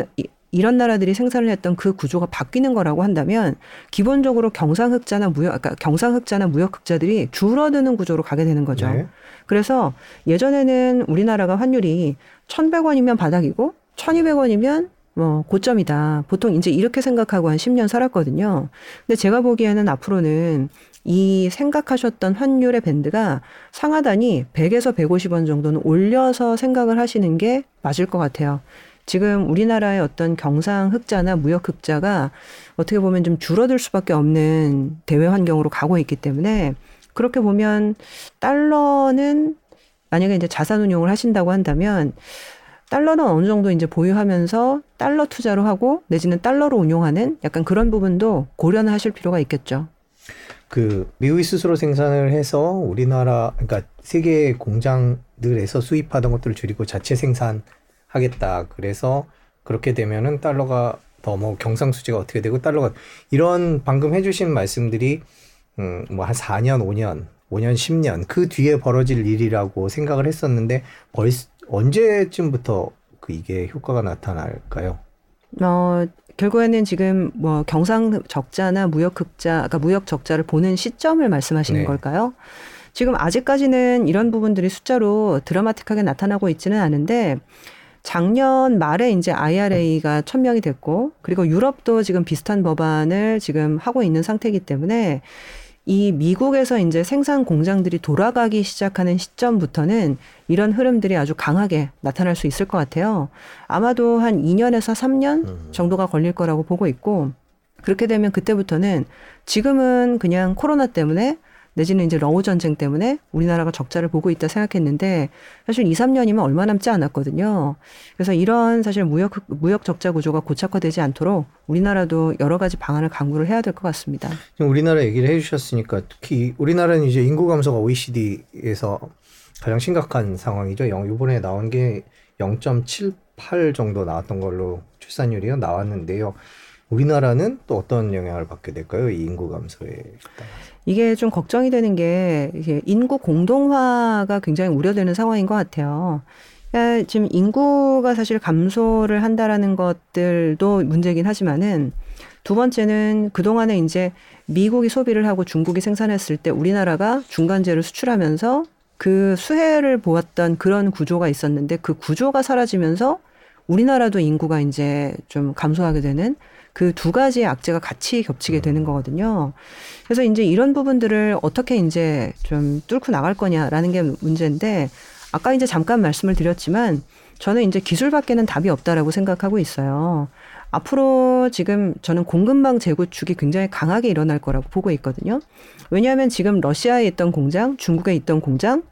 이런 나라들이 생산을 했던 그 구조가 바뀌는 거라고 한다면 기본적으로 경상흑자나 무역, 그러니까 경상흑자나 무역흑자들이 줄어드는 구조로 가게 되는 거죠. 네. 그래서 예전에는 우리나라가 환율이 1,100원이면 바닥이고 1,200원이면 뭐 고점이다. 보통 이제 이렇게 생각하고 한 10년 살았거든요. 근데 제가 보기에는 앞으로는 이 생각하셨던 환율의 밴드가 상하단이 100에서 150원 정도는 올려서 생각을 하시는 게 맞을 것 같아요. 지금 우리나라의 어떤 경상 흑자나 무역 흑자가 어떻게 보면 좀 줄어들 수밖에 없는 대외 환경으로 가고 있기 때문에 그렇게 보면 달러는 만약에 이제 자산 운용을 하신다고 한다면 달러는 어느 정도 이제 보유하면서 달러 투자로 하고 내지는 달러로 운용하는 약간 그런 부분도 고려는 하실 필요가 있겠죠. 그 미국이 스스로 생산을 해서 우리나라 그러니까 세계 공장들에서 수입하던 것들을 줄이고 자체 생산하겠다. 그래서 그렇게 되면은 달러가 더 뭐 경상수지가 어떻게 되고 달러가 이런 방금 해주신 말씀들이 음뭐 한 4년 5년 5년 10년 그 뒤에 벌어질 일이라고 생각을 했었는데 벌써 언제쯤부터 그 이게 효과가 나타날까요? 어, 결국에는 지금 뭐 경상 적자나 무역 흑자, 그러니까 무역 적자를 보는 시점을 말씀하시는 네. 걸까요? 지금 아직까지는 이런 부분들이 숫자로 드라마틱하게 나타나고 있지는 않은데 작년 말에 이제 IRA가 천명이 됐고 그리고 유럽도 지금 비슷한 법안을 지금 하고 있는 상태이기 때문에 이 미국에서 이제 생산 공장들이 돌아가기 시작하는 시점부터는 이런 흐름들이 아주 강하게 나타날 수 있을 것 같아요. 아마도 한 2년에서 3년 음. 정도가 걸릴 거라고 보고 있고 그렇게 되면 그때부터는 지금은 그냥 코로나 때문에 내지는 이제 러우 전쟁 때문에 우리나라가 적자를 보고 있다 생각했는데 사실 2, 3년이면 얼마 남지 않았거든요. 그래서 이런 사실 무역 무역 적자 구조가 고착화되지 않도록 우리나라도 여러 가지 방안을 강구를 해야 될 것 같습니다. 우리나라 얘기를 해주셨으니까 특히 우리나라는 이제 인구 감소가 OECD에서 가장 심각한 상황이죠. 이번에 나온 게 0.78 정도 나왔던 걸로 출산율이 나왔는데요. 우리나라는 또 어떤 영향을 받게 될까요? 이 인구 감소에 따라서. 이게 좀 걱정이 되는 게 인구 공동화가 굉장히 우려되는 상황인 것 같아요. 그러니까 지금 인구가 사실 감소를 한다라는 것들도 문제긴 하지만은 두 번째는 그동안에 이제 미국이 소비를 하고 중국이 생산했을 때 우리나라가 중간재를 수출하면서 그 수혜를 보았던 그런 구조가 있었는데 그 구조가 사라지면서 우리나라도 인구가 이제 좀 감소하게 되는 그 두 가지의 악재가 같이 겹치게 되는 거거든요. 그래서 이제 이런 부분들을 어떻게 이제 좀 뚫고 나갈 거냐라는 게 문제인데 아까 이제 잠깐 말씀을 드렸지만 저는 이제 기술밖에는 답이 없다라고 생각하고 있어요. 앞으로 지금 저는 공급망 재구축이 굉장히 강하게 일어날 거라고 보고 있거든요. 왜냐하면 지금 러시아에 있던 공장, 중국에 있던 공장,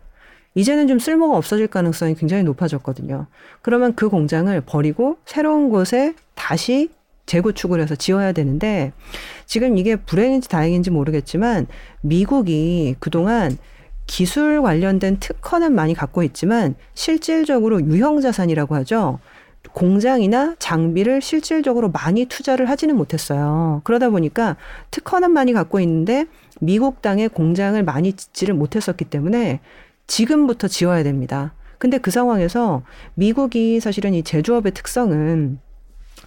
이제는 좀 쓸모가 없어질 가능성이 굉장히 높아졌거든요. 그러면 그 공장을 버리고 새로운 곳에 다시 재구축을 해서 지어야 되는데 지금 이게 불행인지 다행인지 모르겠지만 미국이 그동안 기술 관련된 특허는 많이 갖고 있지만 실질적으로 유형 자산이라고 하죠. 공장이나 장비를 실질적으로 많이 투자를 하지는 못했어요. 그러다 보니까 특허는 많이 갖고 있는데 미국 땅에 공장을 많이 짓지를 못했었기 때문에 지금부터 지어야 됩니다. 근데 그 상황에서 미국이 사실은 이 제조업의 특성은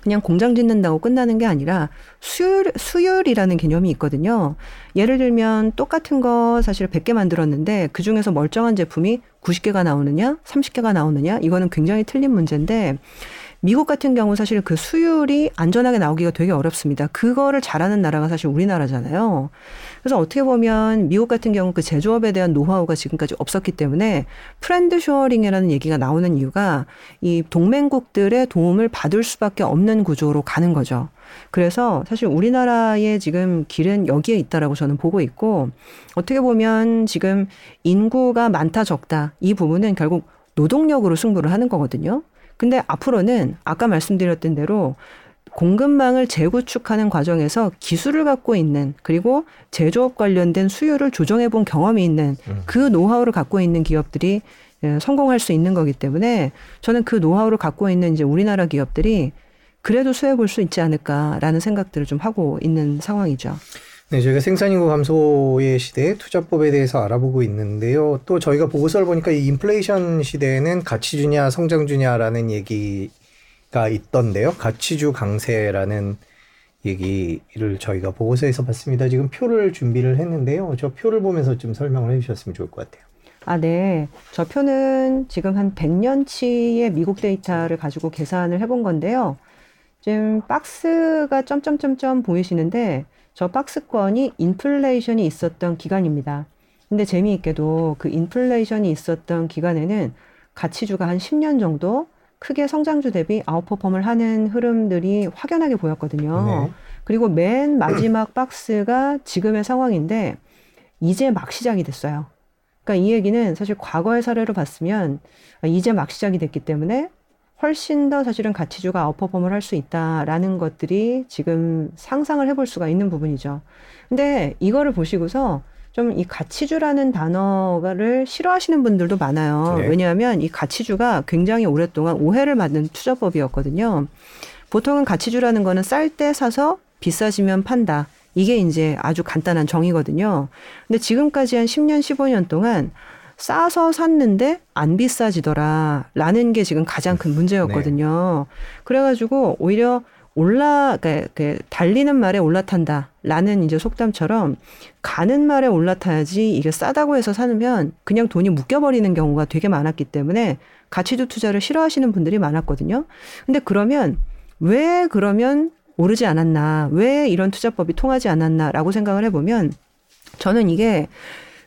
그냥 공장 짓는다고 끝나는 게 아니라 수율, 수율이라는 개념이 있거든요. 예를 들면 똑같은 거 사실 100개 만들었는데 그 중에서 멀쩡한 제품이 90개가 나오느냐, 30개가 나오느냐, 이거는 굉장히 틀린 문제인데 미국 같은 경우 사실 그 수율이 안전하게 나오기가 되게 어렵습니다. 그거를 잘하는 나라가 사실 우리나라잖아요. 그래서 어떻게 보면 미국 같은 경우 그 제조업에 대한 노하우가 지금까지 없었기 때문에 friend shoring이라는 얘기가 나오는 이유가 이 동맹국들의 도움을 받을 수밖에 없는 구조로 가는 거죠. 그래서 사실 우리나라의 지금 길은 여기에 있다라고 저는 보고 있고 어떻게 보면 지금 인구가 많다 적다 이 부분은 결국 노동력으로 승부를 하는 거거든요. 근데 앞으로는 아까 말씀드렸던 대로 공급망을 재구축하는 과정에서 기술을 갖고 있는 그리고 제조업 관련된 수요를 조정해 본 경험이 있는 음. 그 노하우를 갖고 있는 기업들이 예, 성공할 수 있는 거기 때문에 저는 그 노하우를 갖고 있는 이제 우리나라 기업들이 그래도 수혜 볼 수 있지 않을까라는 생각들을 좀 하고 있는 상황이죠. 네, 저희가 생산인구 감소의 시대 투자법에 대해서 알아보고 있는데요. 또 저희가 보고서를 보니까 이 인플레이션 시대에는 가치 주냐 성장 주냐라는 얘기 가 있던데요. 가치주 강세라는 얘기를 저희가 보고서에서 봤습니다. 지금 표를 준비를 했는데요. 저 표를 보면서 좀 설명을 해주셨으면 좋을 것 같아요. 아, 네. 저 표는 지금 한 100년치의 미국 데이터를 가지고 계산을 해본 건데요. 지금 박스가 점점점점 보이시는데 저 박스권이 인플레이션이 있었던 기간입니다. 근데 재미있게도 그 인플레이션이 있었던 기간에는 가치주가 한 10년 정도 크게 성장주 대비 아웃퍼폼을 하는 흐름들이 확연하게 보였거든요. 네. 그리고 맨 마지막 박스가 지금의 상황인데 이제 막 시작이 됐어요. 그러니까 이 얘기는 사실 과거의 사례로 봤으면 이제 막 시작이 됐기 때문에 훨씬 더 사실은 가치주가 아웃퍼폼을 할 수 있다라는 것들이 지금 상상을 해볼 수가 있는 부분이죠. 근데 이거를 보시고서 좀 이 가치주라는 단어를 싫어하시는 분들도 많아요. 네. 왜냐하면 이 가치주가 굉장히 오랫동안 오해를 받는 투자법이었거든요. 보통은 가치주라는 거는 쌀 때 사서 비싸지면 판다. 이게 이제 아주 간단한 정의거든요. 근데 지금까지 한 10년, 15년 동안 싸서 샀는데 안 비싸지더라. 라는 게 지금 가장 큰 문제였거든요. 네. 그래가지고 오히려 올라, 그러니까 그 달리는 말에 올라탄다. 라는 이제 속담처럼 가는 말에 올라타야지 이게 싸다고 해서 사면 그냥 돈이 묶여버리는 경우가 되게 많았기 때문에 가치도 투자를 싫어하시는 분들이 많았거든요. 근데 그러면 왜 그러면 오르지 않았나? 왜 이런 투자법이 통하지 않았나라고 생각을 해보면 저는 이게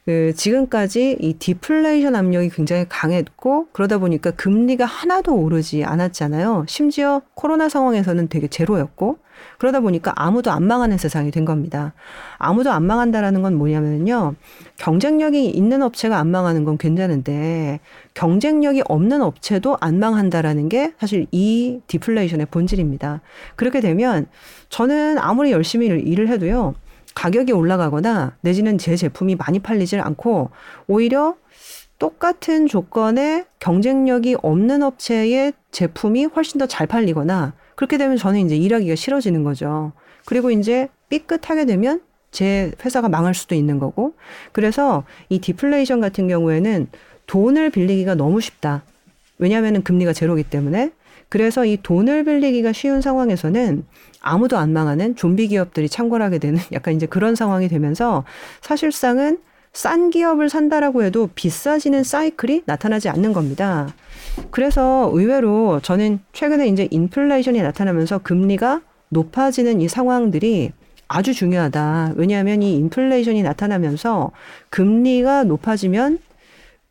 그 지금까지 이 디플레이션 압력이 굉장히 강했고 그러다 보니까 금리가 하나도 오르지 않았잖아요. 심지어 코로나 상황에서는 되게 제로였고 그러다 보니까 아무도 안 망하는 세상이 된 겁니다. 아무도 안 망한다라는 건 뭐냐면요. 경쟁력이 있는 업체가 안 망하는 건 괜찮은데 경쟁력이 없는 업체도 안 망한다라는 게 사실 이 디플레이션의 본질입니다. 그렇게 되면 저는 아무리 열심히 일을 해도요. 가격이 올라가거나 내지는 제 제품이 많이 팔리질 않고 오히려 똑같은 조건에 경쟁력이 없는 업체의 제품이 훨씬 더 잘 팔리거나 그렇게 되면 저는 이제 일하기가 싫어지는 거죠. 그리고 이제 삐끗하게 되면 제 회사가 망할 수도 있는 거고. 그래서 이 디플레이션 같은 경우에는 돈을 빌리기가 너무 쉽다. 왜냐하면 금리가 제로기 때문에. 그래서 이 돈을 빌리기가 쉬운 상황에서는 아무도 안 망하는 좀비 기업들이 창궐하게 되는 약간 이제 그런 상황이 되면서 사실상은 싼 기업을 산다라고 해도 비싸지는 사이클이 나타나지 않는 겁니다. 그래서 의외로 저는 최근에 이제 인플레이션이 나타나면서 금리가 높아지는 이 상황들이 아주 중요하다. 왜냐하면 이 인플레이션이 나타나면서 금리가 높아지면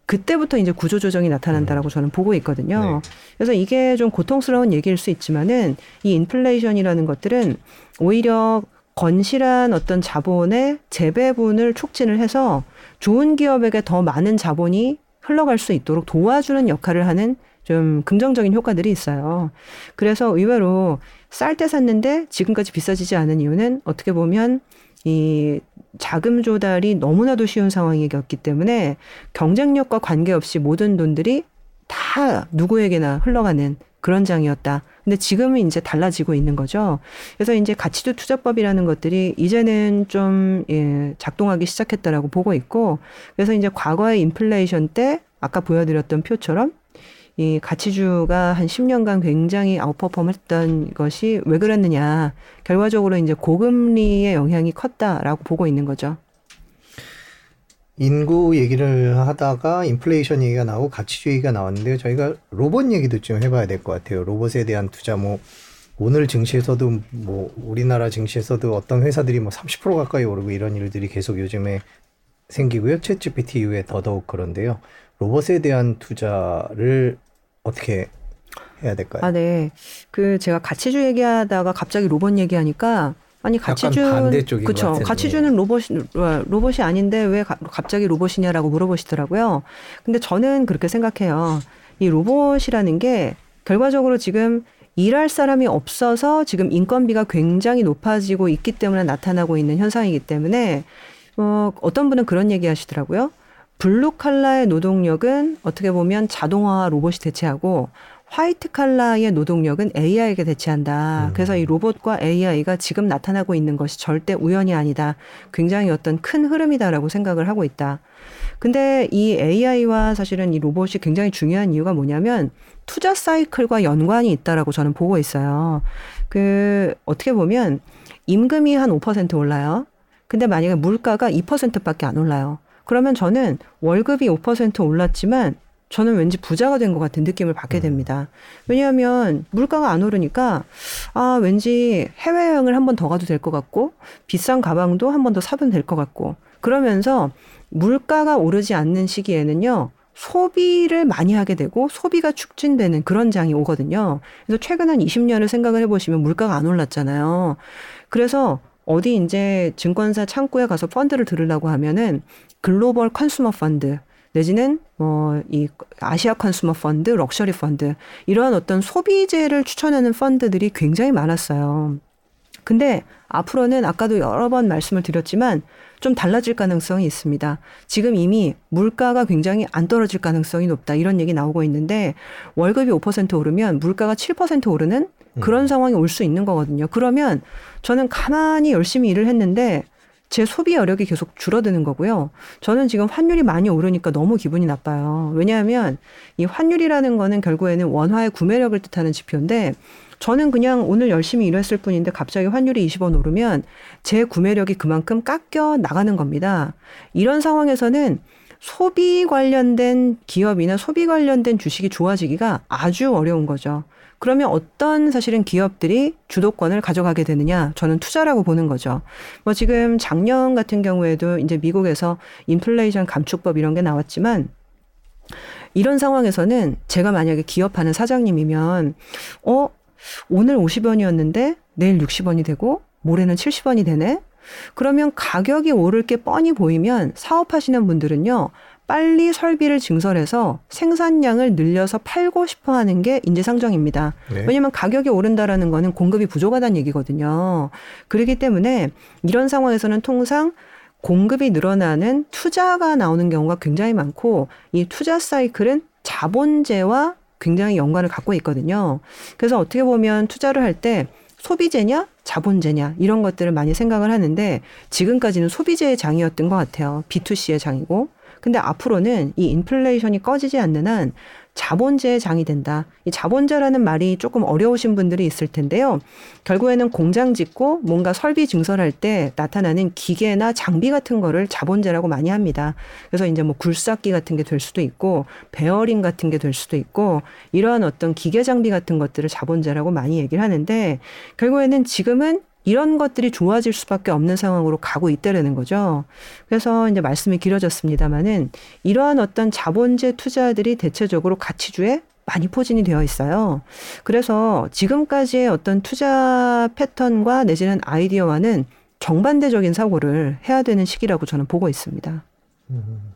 그때부터 이제 구조조정이 나타난다라고 음. 저는 보고 있거든요. 네. 그래서 이게 좀 고통스러운 얘기일 수 있지만은 이 인플레이션이라는 것들은 오히려 건실한 어떤 자본의 재배분을 촉진을 해서 좋은 기업에게 더 많은 자본이 흘러갈 수 있도록 도와주는 역할을 하는 좀 긍정적인 효과들이 있어요. 그래서 의외로 쌀 때 샀는데 지금까지 비싸지지 않은 이유는 어떻게 보면 이 자금 조달이 너무나도 쉬운 상황이었기 때문에 경쟁력과 관계없이 모든 돈들이 다 누구에게나 흘러가는 그런 장이었다. 근데 지금은 이제 달라지고 있는 거죠. 그래서 이제 가치도 투자법이라는 것들이 이제는 좀 예, 작동하기 시작했다라고 보고 있고 그래서 이제 과거의 인플레이션 때 아까 보여드렸던 표처럼 이 가치주가 한 10년간 굉장히 아웃퍼폼했던 것이 왜 그랬느냐. 결과적으로 이제 고금리의 영향이 컸다라고 보고 있는 거죠. 인구 얘기를 하다가 인플레이션 얘기가 나오고 가치주 얘기가 나왔는데요. 저희가 로봇 얘기도 좀 해봐야 될 것 같아요. 로봇에 대한 투자 뭐 오늘 증시에서도 뭐 우리나라 증시에서도 어떤 회사들이 뭐 30% 가까이 오르고 이런 일들이 계속 요즘에 생기고요. 챗 GPT 이후에 더더욱 그런데요. 로봇에 대한 투자를 어떻게 해야 될까요? 아, 네. 그 제가 가치주 얘기하다가 갑자기 로봇 얘기하니까 아니 가치주는 그렇죠. 가치주는 로봇 로봇이 아닌데 왜 가, 갑자기 로봇이냐라고 물어보시더라고요. 근데 저는 그렇게 생각해요. 이 로봇이라는 게 결과적으로 지금 일할 사람이 없어서 지금 인건비가 굉장히 높아지고 있기 때문에 나타나고 있는 현상이기 때문에 어, 어떤 분은 그런 얘기 하시더라고요. 블루 칼라의 노동력은 어떻게 보면 자동화와 로봇이 대체하고 화이트 칼라의 노동력은 AI에게 대체한다. 음. 그래서 이 로봇과 AI가 지금 나타나고 있는 것이 절대 우연이 아니다. 굉장히 어떤 큰 흐름이다라고 생각을 하고 있다. 근데 이 AI와 사실은 이 로봇이 굉장히 중요한 이유가 뭐냐면 투자 사이클과 연관이 있다라고 저는 보고 있어요. 그 어떻게 보면 임금이 한 5% 올라요. 근데 만약에 물가가 2%밖에 안 올라요. 그러면 저는 월급이 5% 올랐지만 저는 왠지 부자가 된 것 같은 느낌을 받게 음. 됩니다. 왜냐하면 물가가 안 오르니까 아 왠지 해외여행을 한 번 더 가도 될 것 같고 비싼 가방도 한 번 더 사도 될것 같고 그러면서 물가가 오르지 않는 시기에는요. 소비를 많이 하게 되고 소비가 축진되는 그런 장이 오거든요. 그래서 최근 한 20년을 생각을 해보시면 물가가 안 올랐잖아요. 그래서 어디 이제 증권사 창구에 가서 펀드를 들으려고 하면은 global consumer 펀드 내지는 뭐이 아시아 consumer 펀드, 럭셔리 펀드 이러한 어떤 소비재를 추천하는 펀드들이 굉장히 많았어요. 근데 앞으로는 아까도 여러 번 말씀을 드렸지만 좀 달라질 가능성이 있습니다. 지금 이미 물가가 굉장히 안 떨어질 가능성이 높다. 이런 얘기 나오고 있는데 월급이 5% 오르면 물가가 7% 오르는 그런 음. 상황이 올 수 있는 거거든요. 그러면 저는 가만히 열심히 일을 했는데 제 소비 여력이 계속 줄어드는 거고요. 저는 지금 환율이 많이 오르니까 너무 기분이 나빠요. 왜냐하면 이 환율이라는 거는 결국에는 원화의 구매력을 뜻하는 지표인데 저는 그냥 오늘 열심히 일했을 뿐인데 갑자기 환율이 20원 오르면 제 구매력이 그만큼 깎여 나가는 겁니다. 이런 상황에서는 소비 관련된 기업이나 소비 관련된 주식이 좋아지기가 아주 어려운 거죠. 그러면 어떤 사실은 기업들이 주도권을 가져가게 되느냐? 저는 투자라고 보는 거죠. 뭐 지금 작년 같은 경우에도 이제 미국에서 인플레이션 감축법 이런 게 나왔지만 이런 상황에서는 제가 만약에 기업하는 사장님이면 어 오늘 50원이었는데 내일 60원이 되고 모레는 70원이 되네. 그러면 가격이 오를 게 뻔히 보이면 사업하시는 분들은요. 빨리 설비를 증설해서 생산량을 늘려서 팔고 싶어 하는 게 인지상정입니다. 네. 왜냐하면 가격이 오른다라는 거는 공급이 부족하다는 얘기거든요. 그렇기 때문에 이런 상황에서는 통상 공급이 늘어나는 투자가 나오는 경우가 굉장히 많고 이 투자 사이클은 자본재와 굉장히 연관을 갖고 있거든요. 그래서 어떻게 보면 투자를 할 때 소비재냐 자본재냐 이런 것들을 많이 생각을 하는데 지금까지는 소비재의 장이었던 것 같아요. B2C의 장이고. 근데 앞으로는 이 인플레이션이 꺼지지 않는 한 자본재의 장이 된다. 이 자본재라는 말이 조금 어려우신 분들이 있을 텐데요. 결국에는 공장 짓고 뭔가 설비 증설할 때 나타나는 기계나 장비 같은 거를 자본재라고 많이 합니다. 그래서 이제 뭐 굴삭기 같은 게 될 수도 있고 베어링 같은 게 될 수도 있고 이러한 어떤 기계 장비 같은 것들을 자본재라고 많이 얘기를 하는데 결국에는 지금은 이런 것들이 좋아질 수밖에 없는 상황으로 가고 있다라는 거죠. 그래서 이제 말씀이 길어졌습니다마는 이러한 어떤 자본재 투자들이 대체적으로 가치주에 많이 포진이 되어 있어요. 그래서 지금까지의 어떤 투자 패턴과 내지는 아이디어와는 정반대적인 사고를 해야 되는 시기라고 저는 보고 있습니다. 음.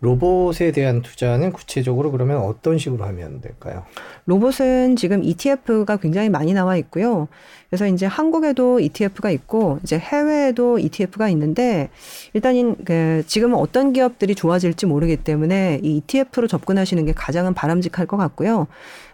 로봇에 대한 투자는 구체적으로 그러면 어떤 식으로 하면 될까요? 로봇은 지금 ETF가 굉장히 많이 나와 있고요. 그래서 이제 한국에도 ETF가 있고 이제 해외에도 ETF가 있는데 일단 그 지금은 어떤 기업들이 좋아질지 모르기 때문에 이 ETF로 접근하시는 게 가장은 바람직할 것 같고요.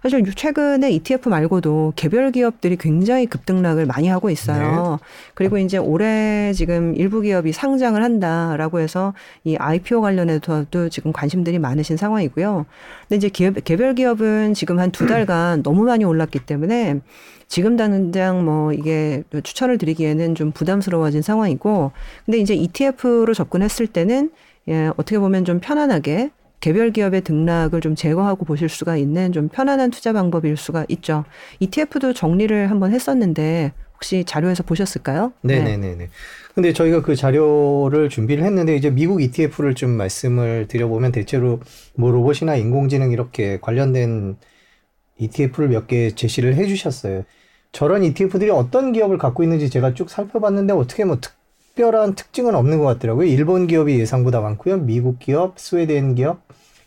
사실 최근에 ETF 말고도 개별 기업들이 굉장히 급등락을 많이 하고 있어요. 네. 그리고 이제 올해 지금 일부 기업이 상장을 한다라고 해서 이 IPO 관련해서 기업도 지금 관심들이 많으신 상황이고요. 근데 이제 기업, 개별 기업은 지금 한 두 달간 너무 많이 올랐기 때문에 지금 당장 뭐 이게 추천을 드리기에는 좀 부담스러워진 상황이고 근데 이제 ETF로 접근했을 때는 예, 어떻게 보면 좀 편안하게 개별 기업의 등락을 좀 제거하고 보실 수가 있는 좀 편안한 투자 방법일 수가 있죠. ETF도 정리를 한번 했었는데 혹시 자료에서 보셨을까요? 네네네네. 네. 근데 저희가 그 자료를 준비를 했는데 이제 미국 ETF를 좀 말씀을 드려보면 대체로 뭐 로봇이나 인공지능 이렇게 관련된 ETF를 몇 개 제시를 해주셨어요. 저런 ETF들이 어떤 기업을 갖고 있는지 제가 쭉 살펴봤는데 어떻게 뭐 특별한 특징은 없는 것 같더라고요. 일본 기업이 예상보다 많고요. 미국 기업, 스웨덴 기업,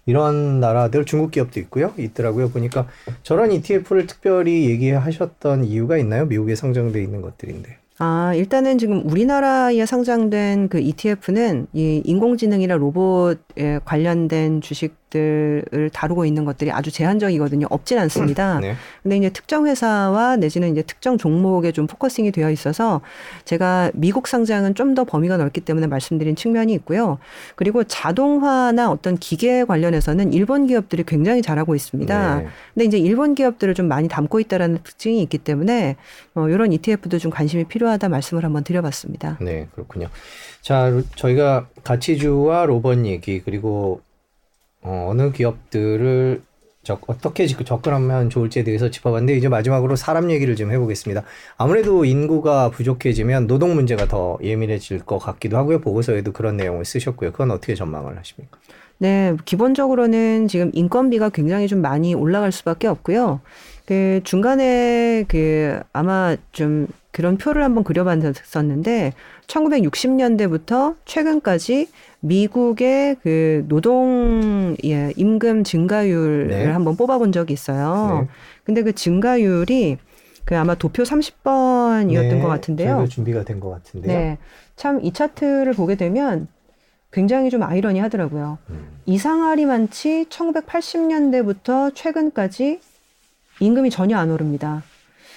이런 나라들 중국 기업도 있고요. 있더라고요. 보니까 저런 ETF를 특별히 얘기하셨던 이유가 있나요? 미국에 상장돼 있는 것들인데. 아, 일단은 지금 우리나라에 상장된 그 ETF는 이 인공지능이나 로봇에 관련된 주식 들을 다루고 있는 것들이 아주 제한적이거든요. 없진 않습니다. 네. 근데 이제 특정 회사와 내지는 이제 특정 종목에 좀 focusing이 되어 있어서 제가 미국 상장은 좀 더 범위가 넓기 때문에 말씀드린 측면이 있고요. 그리고 자동화나 어떤 기계 관련해서는 일본 기업들이 굉장히 잘하고 있습니다. 네. 근데 이제 일본 기업들을 좀 많이 담고 있다라는 특징이 있기 때문에 어, 이런 ETF도 좀 관심이 필요 필요하다 말씀을 한번 드려봤습니다. 네, 그렇군요. 자, 저희가 가치주와 로봇 얘기 그리고 어, 어느 기업들을 적, 어떻게 접근하면 좋을지에 대해서 짚어봤는데 이제 마지막으로 사람 얘기를 좀 해보겠습니다. 아무래도 인구가 부족해지면 노동 문제가 더 예민해질 것 같기도 하고요. 보고서에도 그런 내용을 쓰셨고요. 그건 어떻게 전망을 하십니까? 네, 기본적으로는 지금 인건비가 굉장히 좀 많이 올라갈 수밖에 없고요. 그 중간에 그 아마 좀 그런 표를 한번 그려봤었는데 1960년대부터 최근까지 미국의 그 노동 예, 임금 증가율을 네. 한번 뽑아본 적이 있어요. 네. 근데 그 증가율이 그 아마 도표 30번이었던 네, 것 같은데요. 준비가 된 것 같은데요. 네. 참 이 차트를 보게 되면 굉장히 좀 아이러니 하더라고요. 음. 이상하리만치 1980년대부터 최근까지 임금이 전혀 안 오릅니다.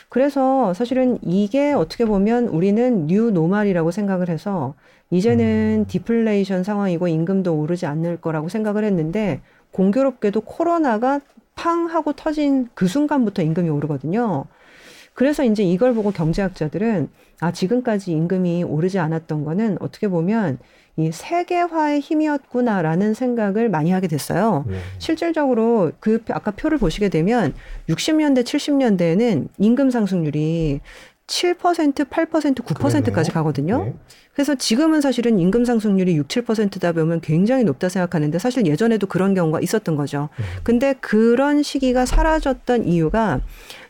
그래서 사실은 이게 어떻게 보면 우리는 new normal이라고 생각을 해서 이제는 음. 디플레이션 상황이고 임금도 오르지 않을 거라고 생각을 했는데 공교롭게도 코로나가 팡 하고 터진 그 순간부터 임금이 오르거든요. 그래서 이제 이걸 보고 경제학자들은 아, 지금까지 임금이 오르지 않았던 거는 어떻게 보면 이 세계화의 힘이었구나라는 생각을 많이 하게 됐어요. 네. 실질적으로 그 아까 표를 보시게 되면 60년대, 70년대에는 임금 상승률이 7%, 8%, 9%까지 가거든요. 네. 그래서 지금은 사실은 임금 상승률이 6, 7%다 보면 굉장히 높다 생각하는데 사실 예전에도 그런 경우가 있었던 거죠. 네. 근데 그런 시기가 사라졌던 이유가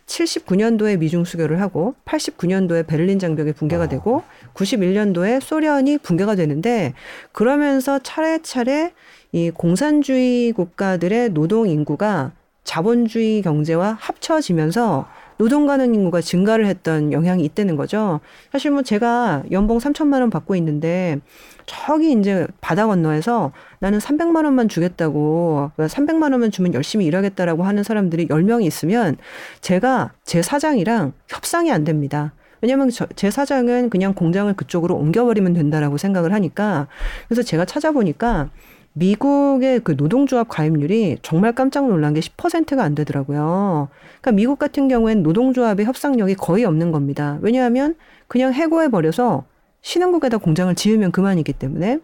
79년도에 미중 수교를 하고 89년도에 베를린 장벽이 붕괴가 아. 되고 91년도에 소련이 붕괴가 되는데 그러면서 차례차례 이 공산주의 국가들의 노동 인구가 자본주의 경제와 합쳐지면서 노동 가능 인구가 증가를 했던 영향이 있다는 거죠. 사실 뭐 제가 연봉 3천만 원 받고 있는데 저기 이제 바다 건너에서 나는 300만 원만 주겠다고 300만 원만 주면 열심히 일하겠다라고 하는 사람들이 10명이 있으면 제가 제 사장이랑 협상이 안 됩니다. 왜냐하면 저, 제 사장은 그냥 공장을 그쪽으로 옮겨버리면 된다라고 생각을 하니까 그래서 제가 찾아보니까 미국의 그 노동조합 가입률이 정말 깜짝 놀란 게 10%가 안 되더라고요. 그러니까 미국 같은 경우엔 노동조합의 협상력이 거의 없는 겁니다. 왜냐하면 그냥 해고해 버려서 신흥국에다 공장을 지으면 그만이기 때문에.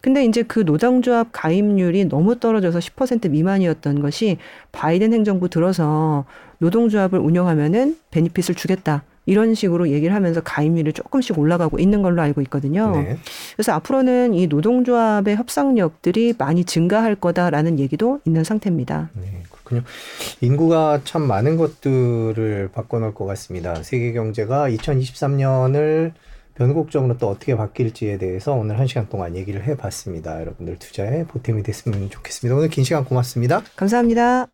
근데 이제 그 노동조합 가입률이 너무 떨어져서 10% 미만이었던 것이 바이든 행정부 들어서 노동조합을 운영하면은 베니핏을 주겠다. 이런 식으로 얘기를 하면서 가입률이 조금씩 올라가고 있는 걸로 알고 있거든요. 네. 그래서 앞으로는 이 노동조합의 협상력들이 많이 증가할 거다라는 얘기도 있는 상태입니다. 네, 그렇군요. 인구가 참 많은 것들을 바꿔놓을 것 같습니다. 세계 경제가 2023년을 변곡적으로 또 어떻게 바뀔지에 대해서 오늘 한 시간 동안 얘기를 해봤습니다. 여러분들 투자에 보탬이 됐으면 좋겠습니다. 오늘 긴 시간 고맙습니다. 감사합니다.